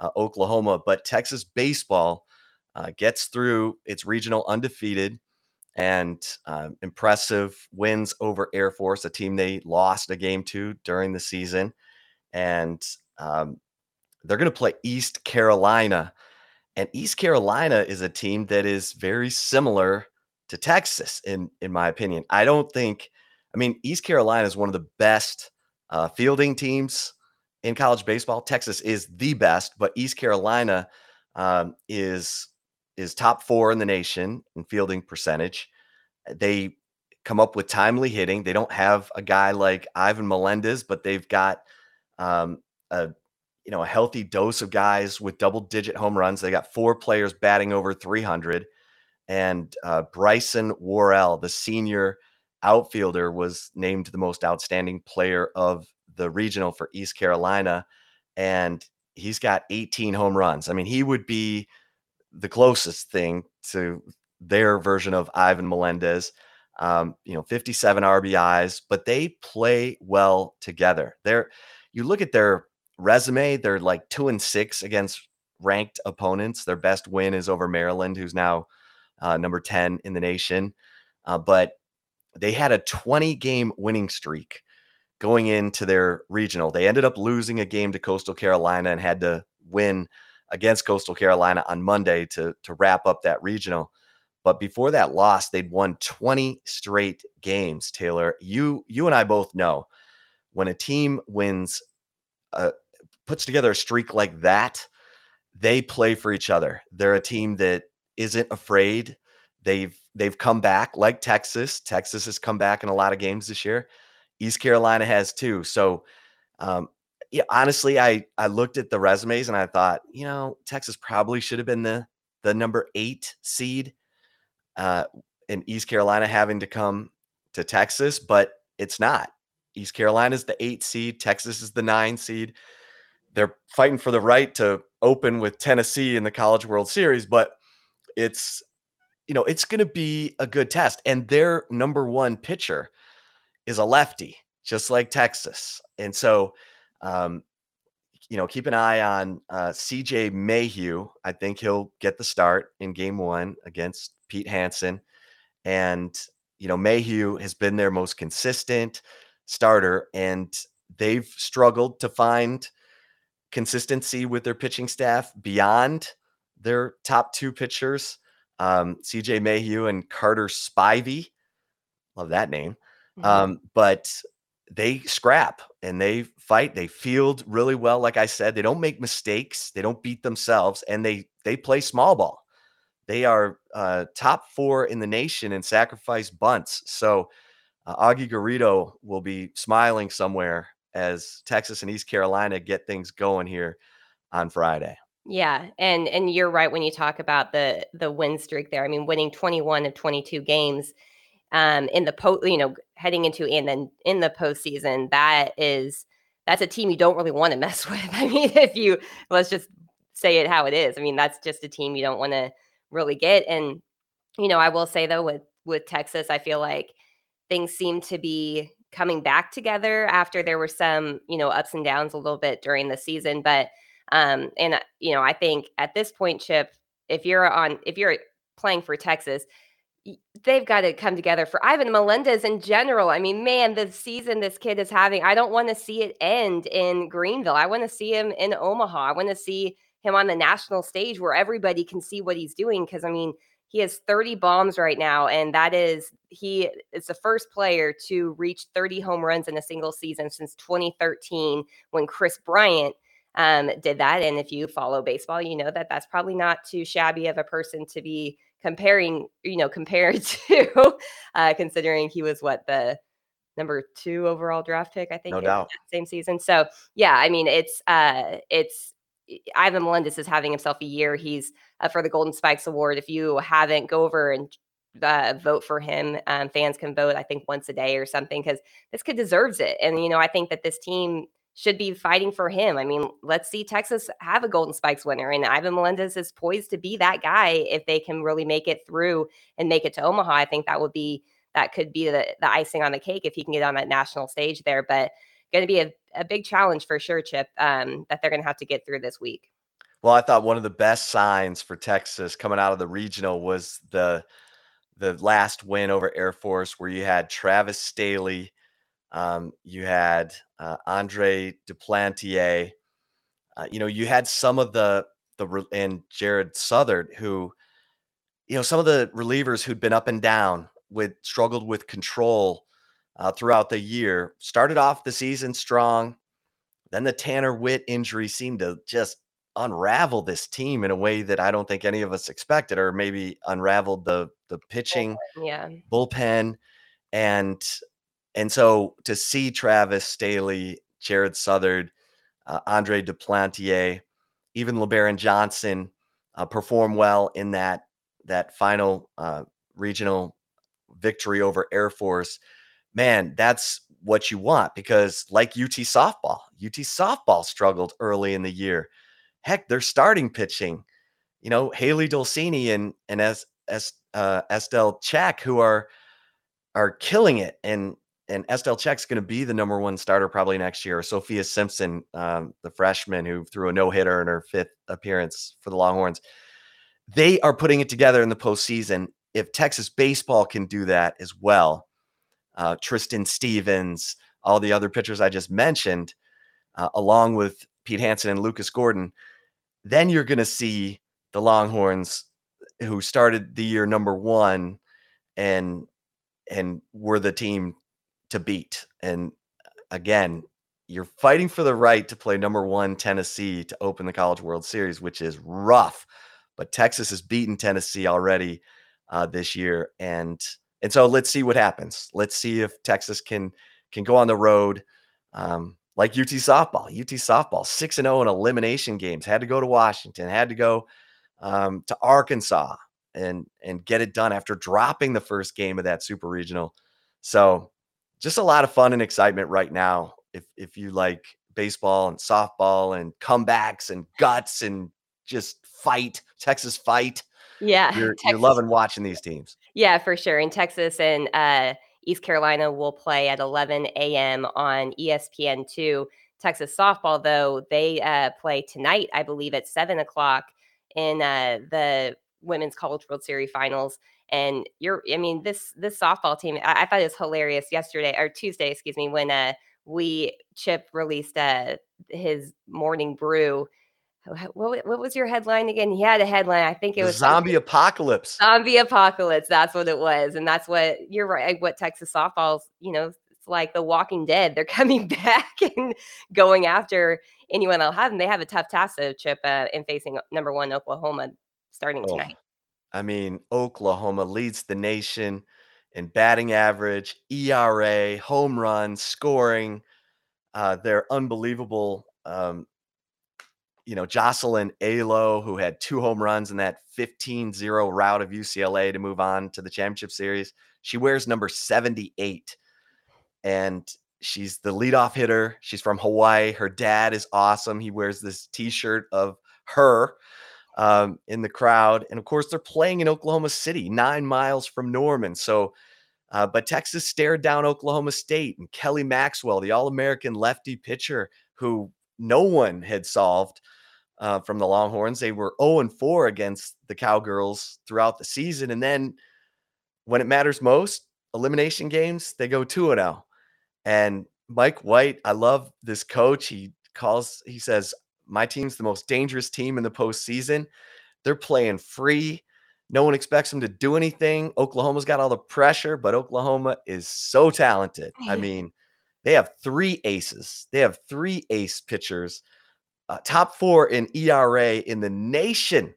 Speaker 2: uh, Oklahoma. But Texas baseball uh, gets through its regional undefeated and uh, impressive wins over Air Force, a team they lost a game to during the season. And um, they're going to play East Carolina. And East Carolina is a team that is very similar to Texas, in, in my opinion. I don't think, I mean, East Carolina is one of the best uh, fielding teams in college baseball. Texas is the best, but East Carolina um, is is top four in the nation in fielding percentage. They come up with timely hitting. They don't have a guy like Ivan Melendez, but they've got um, a you know, a healthy dose of guys with double digit home runs. They got four players batting over 300. And uh, Bryson Worrell, the senior outfielder, was named the most outstanding player of the regional for East Carolina. And he's got 18 home runs. I mean, he would be the closest thing to their version of Ivan Melendez. Um, you know, 57 RBIs, but they play well together. They're you look at their resume, they're like two and six against ranked opponents. Their best win is over Maryland, who's now uh, number 10 in the nation. Uh, but they had a 20 game winning streak going into their regional. They ended up losing a game to Coastal Carolina and had to win against Coastal Carolina on Monday to, to wrap up that regional. But before that loss, they'd won 20 straight games. Taylor, you you and I both know when a team wins a, puts together a streak like that, they play for each other. They're a team that isn't afraid. They've they've come back like Texas. Texas has come back in a lot of games this year. East Carolina has too. So um, yeah, honestly, I I looked at the resumes and I thought, you know, Texas probably should have been the the number eight seed, uh, and East Carolina having to come to Texas, but it's not. East Carolina is the eight seed. Texas is the nine seed they're fighting for the right to open with Tennessee in the College World Series, but it's you know, it's going to be a good test and their number 1 pitcher is a lefty, just like Texas. And so um you know, keep an eye on uh, CJ Mayhew. I think he'll get the start in game one against Pete Hansen. And, you know, Mayhew has been their most consistent starter, and they've struggled to find consistency with their pitching staff beyond their top two pitchers, um, CJ Mayhew and Carter Spivey. Love that name. Mm-hmm. Um, but they scrap and they fight. They field really well. Like I said, they don't make mistakes. They don't beat themselves, and they they play small ball. they are uh, top four in the nation in sacrifice bunts. So uh, Augie Garrido will be smiling somewhere as Texas and East Carolina get things going here on Friday.
Speaker 3: Yeah, and and you're right when you talk about the the win streak there. I mean, winning 21 of 22 games um, in the post, you know, heading into and then in the postseason, that is that's a team you don't really want to mess with. I mean, if you let's just say it how it is. I mean, that's just a team you don't want to really get. And you know, I will say though, with with Texas, I feel like things seem to be coming back together after there were some, you know, ups and downs a little bit during the season. But um, and uh, you know, I think at this point, Chip, if you're on, if you're playing for Texas, they've got to come together for Ivan Melendez in general. I mean, man, the season this kid is having, I don't want to see it end in Greenville. I want to see him in Omaha. I want to see him on the national stage where everybody can see what he's doing. Because I mean, he has 30 bombs right now, and that is he is the first player to reach 30 home runs in a single season since 2013 when Kris Bryant um, did that. And if you follow baseball, you know that that's probably not too shabby of a person to be comparing, you know, compared to, uh, considering he was what the number two overall draft pick, I think,
Speaker 2: no doubt,
Speaker 3: same season. So yeah, I mean, it's uh, it's Ivan Melendez is having himself a year. He's uh, for the Golden Spikes Award. If you haven't, go over and uh, vote for him. Um, fans can vote, I think, once a day or something because this kid deserves it. And you know, I think that this team should be fighting for him. I mean, let's see Texas have a Golden Spikes winner, and Ivan Melendez is poised to be that guy if they can really make it through and make it to Omaha. I think that would be that could be the, the icing on the cake if he can get on that national stage there. But going to be a, a big challenge for sure, Chip, um, that they're going to have to get through this week.
Speaker 2: Well, I thought one of the best signs for Texas coming out of the regional was the the last win over Air Force, where you had Travis Sthele um, you had uh, Andre Duplantier. Uh, you know, you had some of the the and Jared Southard, who, you know, some of the relievers who'd been up and down with struggled with control uh, throughout the year. Started off the season strong, then the Tanner Witt injury seemed to just unravel this team in a way that I don't think any of us expected, or maybe unraveled the the pitching
Speaker 3: yeah.
Speaker 2: bullpen. And and so to see Travis Sthele, Jared Southard, uh, Andre Duplantier, even Lebarron Johnson uh, perform well in that that final uh, regional victory over Air Force, man, that's what you want because like UT softball, UT softball struggled early in the year. Heck, they're starting pitching, you know, Hailey Dolcini and and uh, Estelle Czech, who are are killing it and and Estelle Czech's going to be the number one starter probably next year. Sophia Simpson, um, the freshman who threw a no hitter in her fifth appearance for the Longhorns, they are putting it together in the postseason. If Texas baseball can do that as well, uh, Tristan Stevens, all the other pitchers I just mentioned, uh, along with Pete Hansen and Lucas Gordon, then you're going to see the Longhorns who started the year number one and and were the team to beat. And again, you're fighting for the right to play number one Tennessee to open the College World Series, which is rough. But Texas has beaten Tennessee already uh, this year, and and so let's see what happens. Let's see if Texas can can go on the road um, like UT softball. UT softball six and zero oh in elimination games. Had to go to Washington. Had to go um, to Arkansas and and get it done after dropping the first game of that super regional. So just a lot of fun and excitement right now. If if you like baseball and softball and comebacks and guts and just fight, Texas fight.
Speaker 3: Yeah.
Speaker 2: You're, you're loving watching these teams.
Speaker 3: Yeah, for sure. In Texas and uh, East Carolina will play at 11 a.m. on ESPN2. Texas softball, though, they uh, play tonight, I believe, at 7 o'clock in uh, the Women's College World Series finals. And you're, I mean, this this softball team, I, I thought it was hilarious yesterday or Tuesday, excuse me, when uh we Chip released uh his morning brew. What, what was your headline again? He had a headline. I think it was
Speaker 2: zombie apocalypse.
Speaker 3: Zombie apocalypse. That's what it was, and that's what you're right. What Texas softballs, you know, it's like The Walking Dead. They're coming back and going after anyone they'll have, and they have a tough task, though, Chip, uh, in facing number one Oklahoma starting oh.
Speaker 2: I mean, Oklahoma leads the nation in batting average, ERA, home runs, scoring. Uh, they're unbelievable. Um, you know, Jocelyn Alo, who had two home runs in that 15 0 route of UCLA to move on to the championship series. She wears number 78. And she's the leadoff hitter. She's from Hawaii. Her dad is awesome. He wears this t shirt of her um, in the crowd. And of course, they're playing in Oklahoma City, nine miles from Norman. So, uh, but Texas stared down Oklahoma State and Kelly Maxwell, the All American lefty pitcher who no one had solved uh, from the Longhorns. They were 0 4 against the Cowgirls throughout the season. And then when it matters most, elimination games, they go 2 0. And Mike White, I love this coach. He calls, he says, my team's the most dangerous team in the postseason. They're playing free. No one expects them to do anything. Oklahoma's got all the pressure, but Oklahoma is so talented. I mean, they have three aces. They have three ace pitchers, uh, top four in ERA in the nation.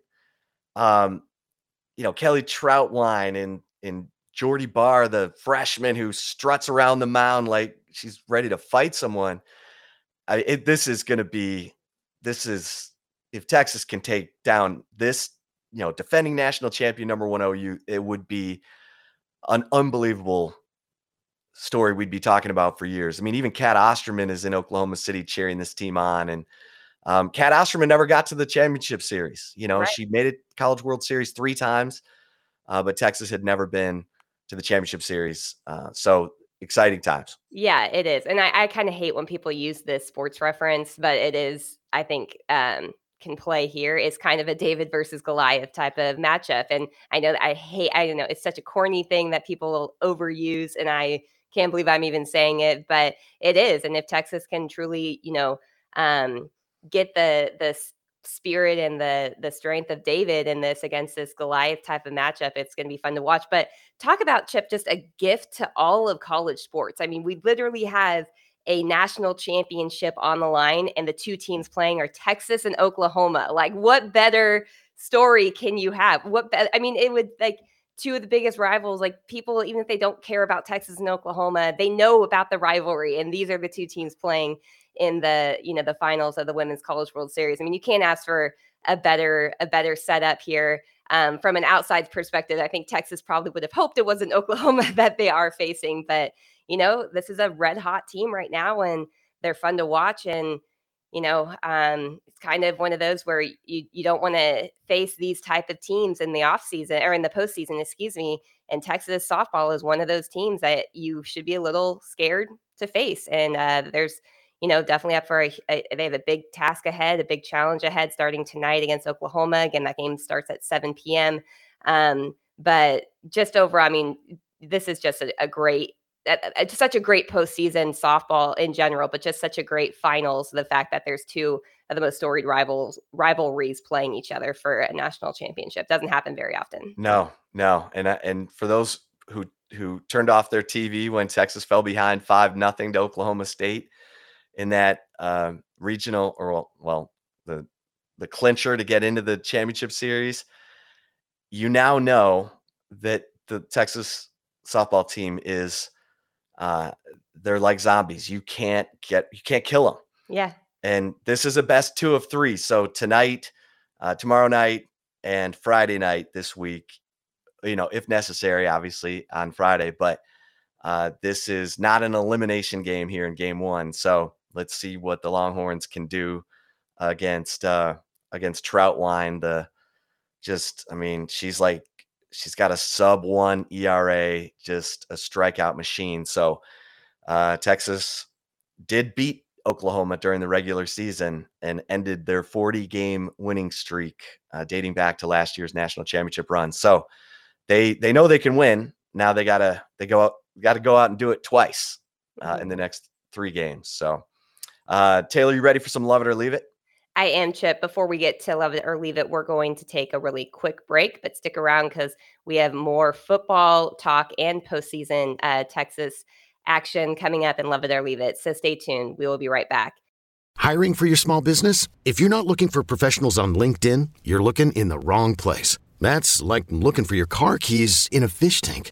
Speaker 2: Um, you know, Kelly Trautwein and and Jordy Bahr, the freshman who struts around the mound like she's ready to fight someone. I, it, this is going to be this is if Texas can take down this, you know, defending national champion number one OU, it would be an unbelievable story we'd be talking about for years. I mean, even Cat Osterman is in Oklahoma City cheering this team on. And um, Cat Osterman never got to the championship series. You know, right. she made it College World Series three times, uh, but Texas had never been to the championship series. Uh, so exciting times.
Speaker 3: Yeah, it is. And I, I kind of hate when people use this sports reference, but it is, I think, um, can play here is kind of a David versus Goliath type of matchup. And I know that I hate, I don't know, it's such a corny thing that people overuse. And I can't believe I'm even saying it, but it is. And if Texas can truly, you know, um, get the, the spirit and the the strength of David in this against this Goliath type of matchup. It's going to be fun to watch. But talk about Chip, just a gift to all of college sports. I mean, we literally have a national championship on the line, and the two teams playing are Texas and Oklahoma. Like, what better story can you have? What be- I mean, it would like two of the biggest rivals like people even if they don't care about texas and oklahoma they know about the rivalry and these are the two teams playing in the you know the finals of the women's college world series. I mean you can't ask for a better a better setup here. Um, from an outside perspective i think texas probably would have hoped it was not oklahoma that they are facing but you know this is a red hot team right now and they're fun to watch. And you know um, it's kind of one of those where you you don't want to face these type of teams in the off season or in the postseason excuse me. And texas softball is one of those teams that you should be a little scared to face. And uh, there's you know, definitely up for a, a, they have a big task ahead, a big challenge ahead starting tonight against Oklahoma. Again, that game starts at 7 p.m. Um, but just over, I mean, this is just a, a great, such a great postseason softball in general, but just such a great finals. The fact that there's two of the most storied rivals rivalries playing each other for a national championship doesn't happen very often.
Speaker 2: No, no, and and for those who who turned off their TV when Texas fell behind five nothing to Oklahoma State in that uh, regional or well the the clincher to get into the championship series, you now know that the Texas softball team is uh, they're like zombies. You can't get you can't kill them.
Speaker 3: Yeah.
Speaker 2: And this is a best two of three. So tonight, uh, tomorrow night, and Friday night this week, you know, if necessary, obviously on Friday, but uh, this is not an elimination game here in game one. So let's see what the Longhorns can do against uh against Trautwein. The just, I mean, she's like she's got a sub one ERA, just a strikeout machine. So uh Texas did beat Oklahoma during the regular season and ended their 40 game winning streak uh, dating back to last year's national championship run. So they they know they can win. Now they gotta they go out got to go out and do it twice uh, in the mm-hmm. next three games. So uh, Taylor, you ready for some love it or leave it?
Speaker 3: I am, Chip. Before we get to love it or leave it, we're going to take a really quick break, but stick around because we have more football talk and postseason uh, Texas action coming up and love it or leave it. So stay tuned. We will be right back.
Speaker 1: Hiring for your small business? If you're not looking for professionals on LinkedIn, you're looking in the wrong place. That's like looking for your car keys in a fish tank.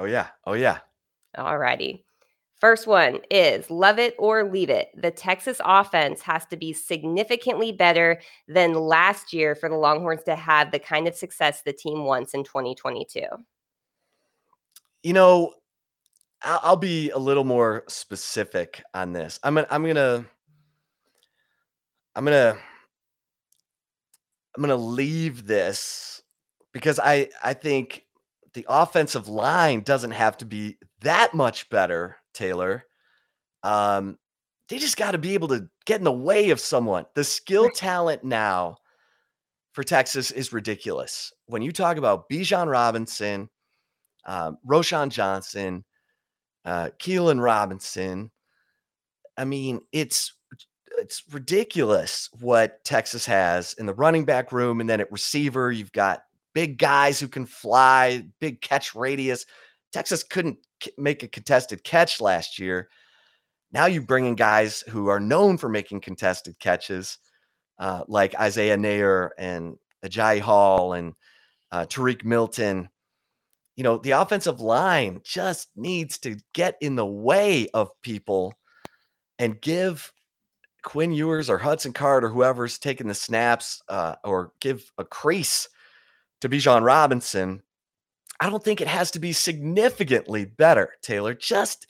Speaker 2: Oh, yeah. Oh, yeah.
Speaker 3: All righty. First one is love it or leave it. The Texas offense has to be significantly better than last year for the Longhorns to have the kind of success the team wants in 2022.
Speaker 2: You know, I'll, I'll be a little more specific on this. I'm gonna, I'm gonna, I'm gonna, I'm gonna leave this because I, I think the offensive line doesn't have to be that much better Taylor. Um, they just got to be able to get in the way of someone. The skill talent now for Texas is ridiculous. When you talk about Bijan Robinson, um, Roschon Johnson, uh, Keilan Robinson, I mean, it's it's ridiculous what Texas has in the running back room, and then at receiver, you've got big guys who can fly, big catch radius. Texas couldn't make a contested catch last year. Now you bring in guys who are known for making contested catches, uh, like Isaiah Neyor and Agiye Hall and uh, Tarique Milton. You know, the offensive line just needs to get in the way of people and give Quinn Ewers or Hudson Card or whoever's taking the snaps uh, or give a crease to Bijan Robinson I don't think it has to be significantly better, Taylor. Just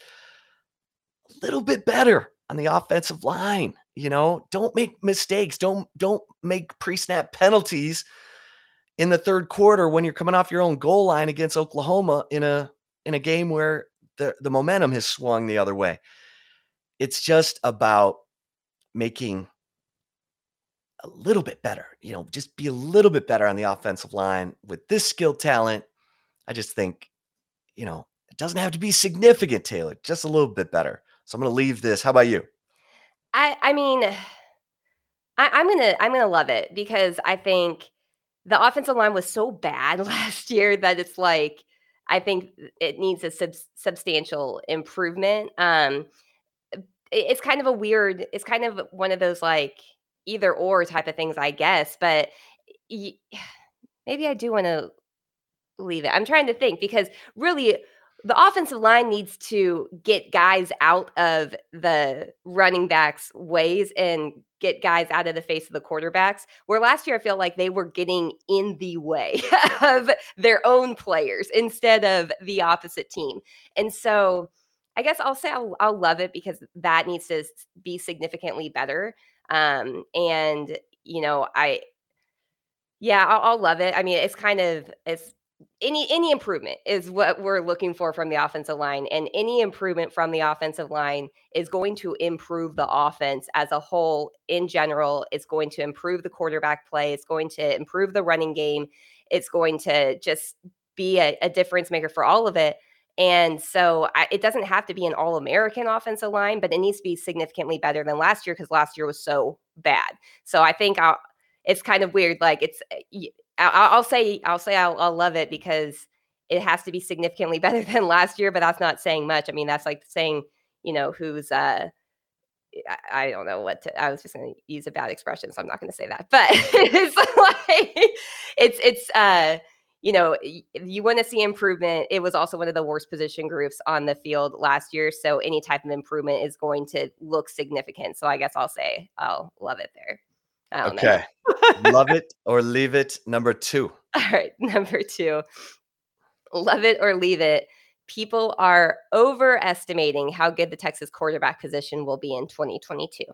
Speaker 2: a little bit better on the offensive line. You know, don't make mistakes. Don't don't make pre-snap penalties in the third quarter when you're coming off your own goal line against Oklahoma in a in a game where the, the momentum has swung the other way. It's just about making a little bit better, you know, just be a little bit better on the offensive line with this skill talent I just think, you know, it doesn't have to be significant, Taylor, just a little bit better. So I'm going to leave this. How about you?
Speaker 3: I I mean, I, am gonna I'm gonna love it because I think the offensive line was so bad last year that it's like I think it needs a sub- substantial improvement. Um, it, it's kind of a weird. It's kind of one of those like either or type of things, I guess. But y- maybe I do want to leave it. I'm trying to think because really the offensive line needs to get guys out of the running backs' ways and get guys out of the face of the quarterbacks. Where last year I feel like they were getting in the way of their own players instead of the opposite team. And so I guess I'll say I'll, I'll love it because that needs to be significantly better. Um, and you know, I, yeah, I'll, I'll love it. I mean, it's kind of it's any any improvement is what we're looking for from the offensive line and any improvement from the offensive line is going to improve the offense as a whole in general. It's going to improve the quarterback play. It's going to improve the running game. It's going to just be a, a difference maker for all of it and so I, it doesn't have to be an all American offensive line, but it needs to be significantly better than last year because last year was so bad. So I think I'll, it's kind of weird. Like it's eh, I'll, I'll say I'll say I'll, I'll love it because it has to be significantly better than last year, but that's not saying much. I mean, that's like saying, you know, who's uh I, I don't know what to I was just gonna use a bad expression, so I'm not gonna say that. But it's like it's it's uh you know, you want to see improvement. It was also one of the worst position groups on the field last year. So any type of improvement is going to look significant. So I guess I'll say I'll love it there.
Speaker 2: okay. Love it or leave it. Number two.
Speaker 3: All right. Number two. Love it or leave it. People are overestimating how good the Texas quarterback position will be in 2022.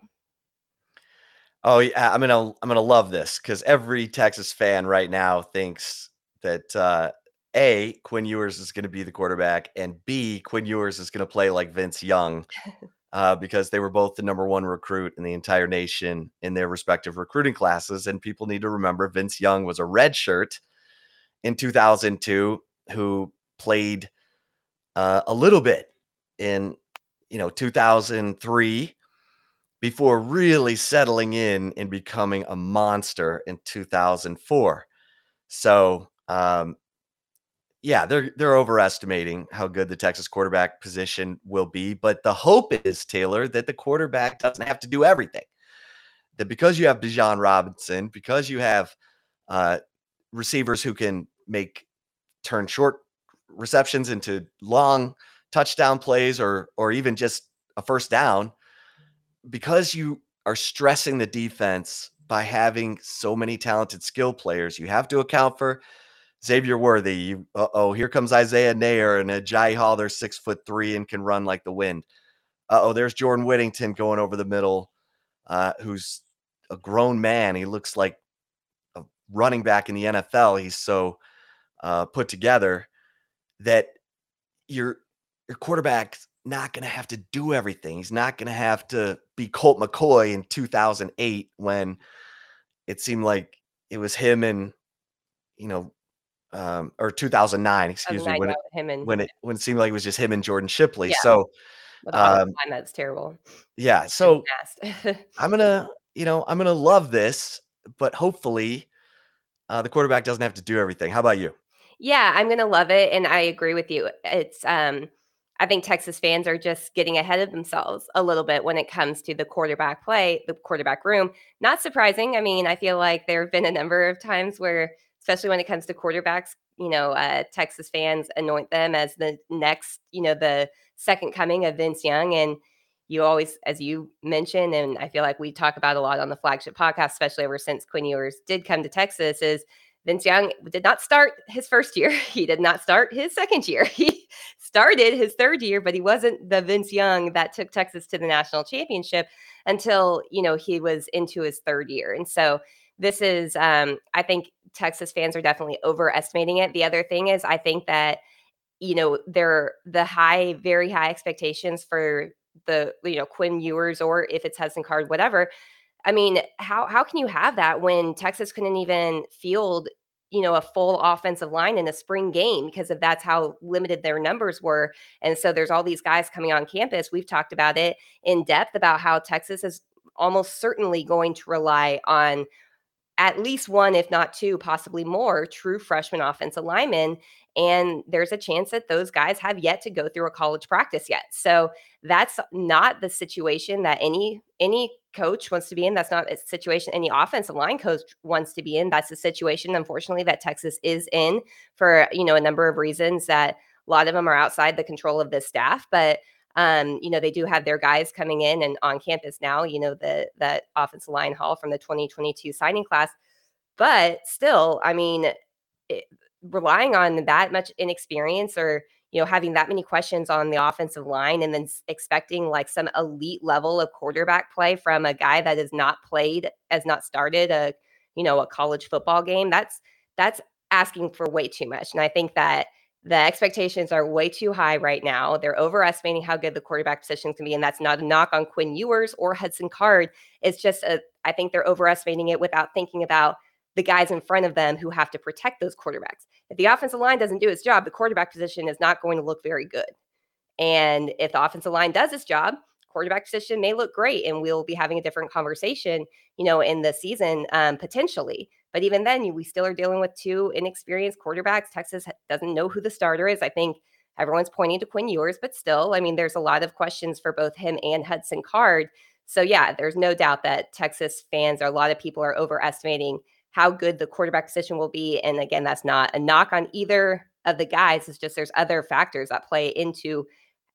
Speaker 2: Oh yeah, I'm gonna I'm gonna love this because every Texas fan right now thinks that uh, a Quinn Ewers is going to be the quarterback, and B Quinn Ewers is going to play like Vince Young, uh, because they were both the number one recruit in the entire nation in their respective recruiting classes. And people need to remember Vince Young was a red shirt in 2002 who played uh, a little bit in you know 2003 before really settling in and becoming a monster in 2004. So um, yeah, they're they're overestimating how good the Texas quarterback position will be, but the hope is Taylor that the quarterback doesn't have to do everything. That because you have Bijan Robinson, because you have uh, receivers who can make turn short receptions into long touchdown plays or or even just a first down, because you are stressing the defense by having so many talented skill players, you have to account for Xavier Worthy. oh, here comes Isaiah Neyor and Agiye Hall. They're six foot three and can run like the wind. oh, there's Jordan Whittington going over the middle, uh, who's a grown man. He looks like a running back in the NFL. He's so uh, put together that your your quarterback's not going to have to do everything. He's not going to have to be Colt McCoy in 2008 when it seemed like it was him and you know um, or 2009, excuse me, when it, him and when it when it seemed like it was just him and Jordan Shipley. Yeah. So
Speaker 3: um, that's terrible.
Speaker 2: Yeah. So I'm gonna, you know, I'm gonna love this, but hopefully uh, the quarterback doesn't have to do everything. How about you?
Speaker 3: Yeah, I'm gonna love it, and I agree with you. It's um, I think Texas fans are just getting ahead of themselves a little bit when it comes to the quarterback play, the quarterback room. Not surprising. I mean, I feel like there have been a number of times where especially when it comes to quarterbacks. You know, uh, Texas fans anoint them as the next, you know, the second coming of Vince Young. And you always, as you mentioned, and I feel like we talk about a lot on the flagship podcast, especially ever since Quinn Ewers did come to Texas, is Vince Young did not start his first year. He did not start his second year. He started his third year, but he wasn't the Vince Young that took Texas to the national championship until, you know, he was into his third year. And so this is um, I think Texas fans are definitely overestimating it. The other thing is I think that you know there the high very high expectations for the you know Quinn Ewers or if it's Hudson Card whatever. I mean, how how can you have that when Texas couldn't even field you know a full offensive line in a spring game because of that's how limited their numbers were and so there's all these guys coming on campus we've talked about it in depth about how texas is almost certainly going to rely on at least one, if not two, possibly more true freshman offensive linemen. And there's a chance that those guys have yet to go through a college practice yet. So that's not the situation that any any coach wants to be in. That's not a situation any offensive line coach wants to be in. That's the situation, unfortunately, that Texas is in for you know a number of reasons that a lot of them are outside the control of this staff. But um, you know, they do have their guys coming in and on campus now, you know, the that offensive line hall from the 2022 signing class. But still, I mean, it, relying on that much inexperience or you know having that many questions on the offensive line and then expecting like some elite level of quarterback play from a guy that has not played has not started a you know a college football game that's that's asking for way too much and i think that the expectations are way too high right now. They're overestimating how good the quarterback position can be. And that's not a knock on Quinn Ewers or Hudson Card. It's just, a, I think they're overestimating it without thinking about the guys in front of them who have to protect those quarterbacks. If the offensive line doesn't do its job, the quarterback position is not going to look very good. And if the offensive line does its job, quarterback position may look great and we'll be having a different conversation, you know, in the season um, potentially. But even then, we still are dealing with two inexperienced quarterbacks. Texas doesn't know who the starter is. I think everyone's pointing to Quinn Ewers, but still, I mean, there's a lot of questions for both him and Hudson Card. So, yeah, there's no doubt that Texas fans or a lot of people are overestimating how good the quarterback position will be. And again, that's not a knock on either of the guys. It's just there's other factors that play into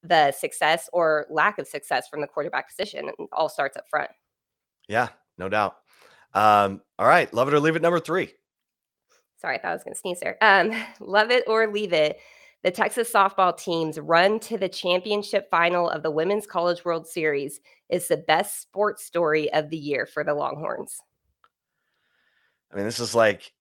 Speaker 3: the success or lack of success from the quarterback position. And all starts up front.
Speaker 2: Yeah, no doubt. Um, all right, love it or leave it number three.
Speaker 3: Sorry, I thought I was going to sneeze there. Um, love it or leave it. The Texas softball team's run to the championship final of the Women's College World Series is the best sports story of the year for the Longhorns.
Speaker 2: I mean, this is like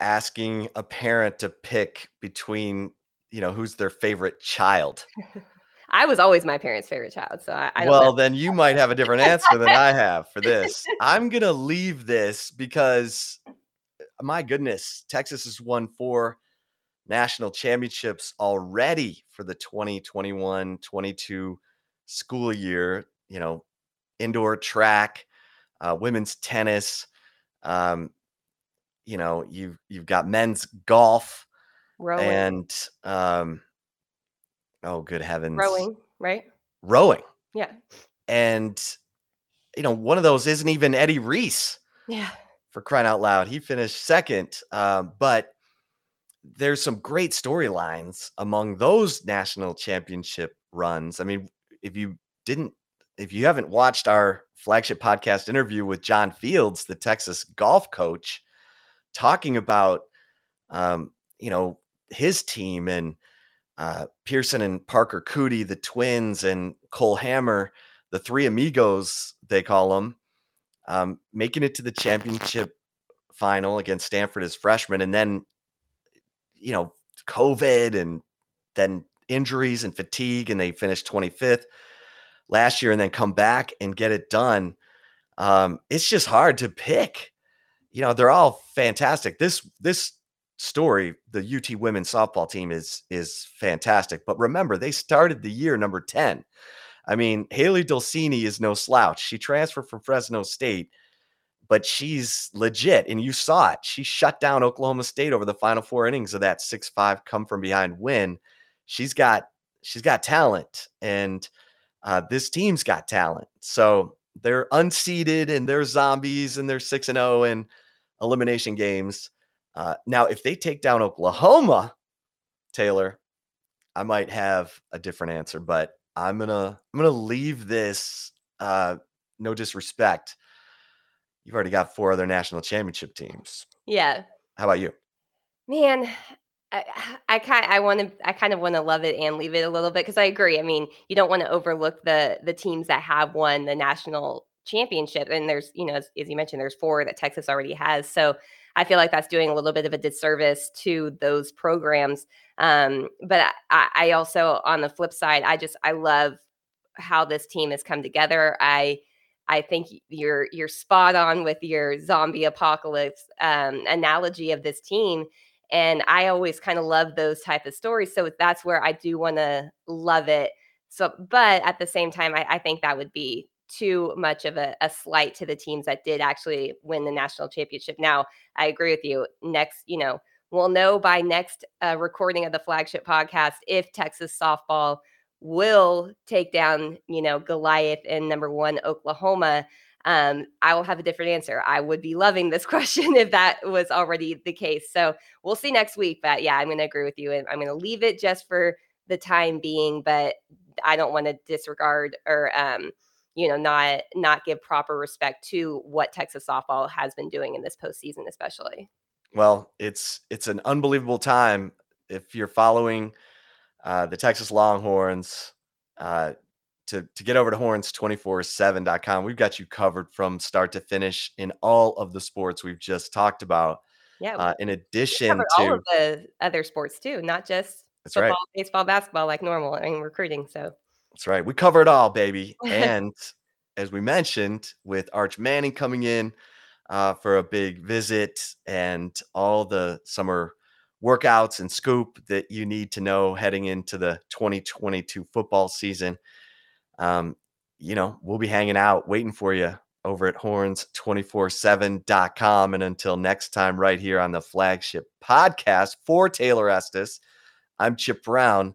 Speaker 2: asking a parent to pick between, you know, who's their favorite child.
Speaker 3: I was always my parents' favorite child, so I, I
Speaker 2: well,
Speaker 3: know.
Speaker 2: then you might have a different answer than I have for this. I'm gonna leave this because, my goodness, Texas has won four national championships already for the 2021-22 school year. You know, indoor track, uh, women's tennis. Um, you know, you've you've got men's golf
Speaker 3: rowing,
Speaker 2: and um, oh, good heavens,
Speaker 3: rowing, right?
Speaker 2: Rowing,
Speaker 3: Yeah,
Speaker 2: and you know, one of those isn't even Eddie Reese
Speaker 3: yeah.
Speaker 2: for crying out loud. He finished second, um, but there's some great storylines among those national championship runs. I mean, if you didn't, if you haven't watched our flagship podcast interview with John Fields, the Texas golf coach, talking about, um, you know, his team and uh, Pierceson and Parker Coody, the twins, and Cole Hammer, the three amigos, they call them, um, making it to the championship final against Stanford as freshmen. And then, you know, COVID and then injuries and fatigue, and they finished 25th last year and then come back and get it done. Um, it's just hard to pick. You know, they're all fantastic. This this story, the UT women's softball team is is fantastic. But remember, they started the year number 10. I mean, Hailey Dolcini is no slouch. She transferred from Fresno State, but she's legit. And you saw it. She shut down Oklahoma State over the final four innings of that 6-5 come from behind win. She's got she's got talent. And uh, this team's got talent. So they're unseeded and they're zombies and they're 6 and 0 in elimination games. Uh, now, if they take down Oklahoma, Taylor, I might have a different answer, but I'm gonna I'm gonna leave this. Uh, no disrespect. You've already got four other national championship teams.
Speaker 3: Yeah.
Speaker 2: How about you?
Speaker 3: Man, I, I kind I want to I kind of want to love it and leave it a little bit because I agree. I mean, you don't want to overlook the the teams that have won the national championship, and there's you know as, as you mentioned, there's four that Texas already has. So I feel like that's doing a little bit of a disservice to those programs. Um, but I, I also, on the flip side, I just I love how this team has come together. I I think you're you're spot on with your zombie apocalypse um, analogy of this team, and I always kind of love those type of stories. So that's where I do want to love it. So, but at the same time, I, I think that would be too much of a, a, slight to the teams that did actually win the national championship. Now, I agree with you. Next, you know, we'll know by next uh, recording of the flagship podcast if Texas softball will take down, you know, Goliath in number one Oklahoma. Um, I will have a different answer. I would be loving this question if that was already the case. So we'll see next week. But yeah, I'm going to agree with you, and I'm going to leave it just for the time being. But I don't want to disregard or um, you know not not give proper respect to what Texas softball has been doing in this postseason, especially.
Speaker 2: Well, it's it's an unbelievable time if you're following uh, the Texas Longhorns. Uh, to, to get over to horns247.com. We've got you covered from start to finish in all of the sports we've just talked about.
Speaker 3: Yeah.
Speaker 2: Uh, in addition to
Speaker 3: all of the other sports too, not just
Speaker 2: that's
Speaker 3: football,
Speaker 2: right.
Speaker 3: baseball, basketball like normal I and recruiting. So
Speaker 2: that's right. We cover it all, baby. And as we mentioned, with Arch Manning coming in uh, for a big visit and all the summer workouts and scoop that you need to know heading into the 2022 football season. Um, you know, we'll be hanging out waiting for you over at horns247.com. And until next time, right here on the flagship podcast for Taylor Estes, I'm Chip Brown.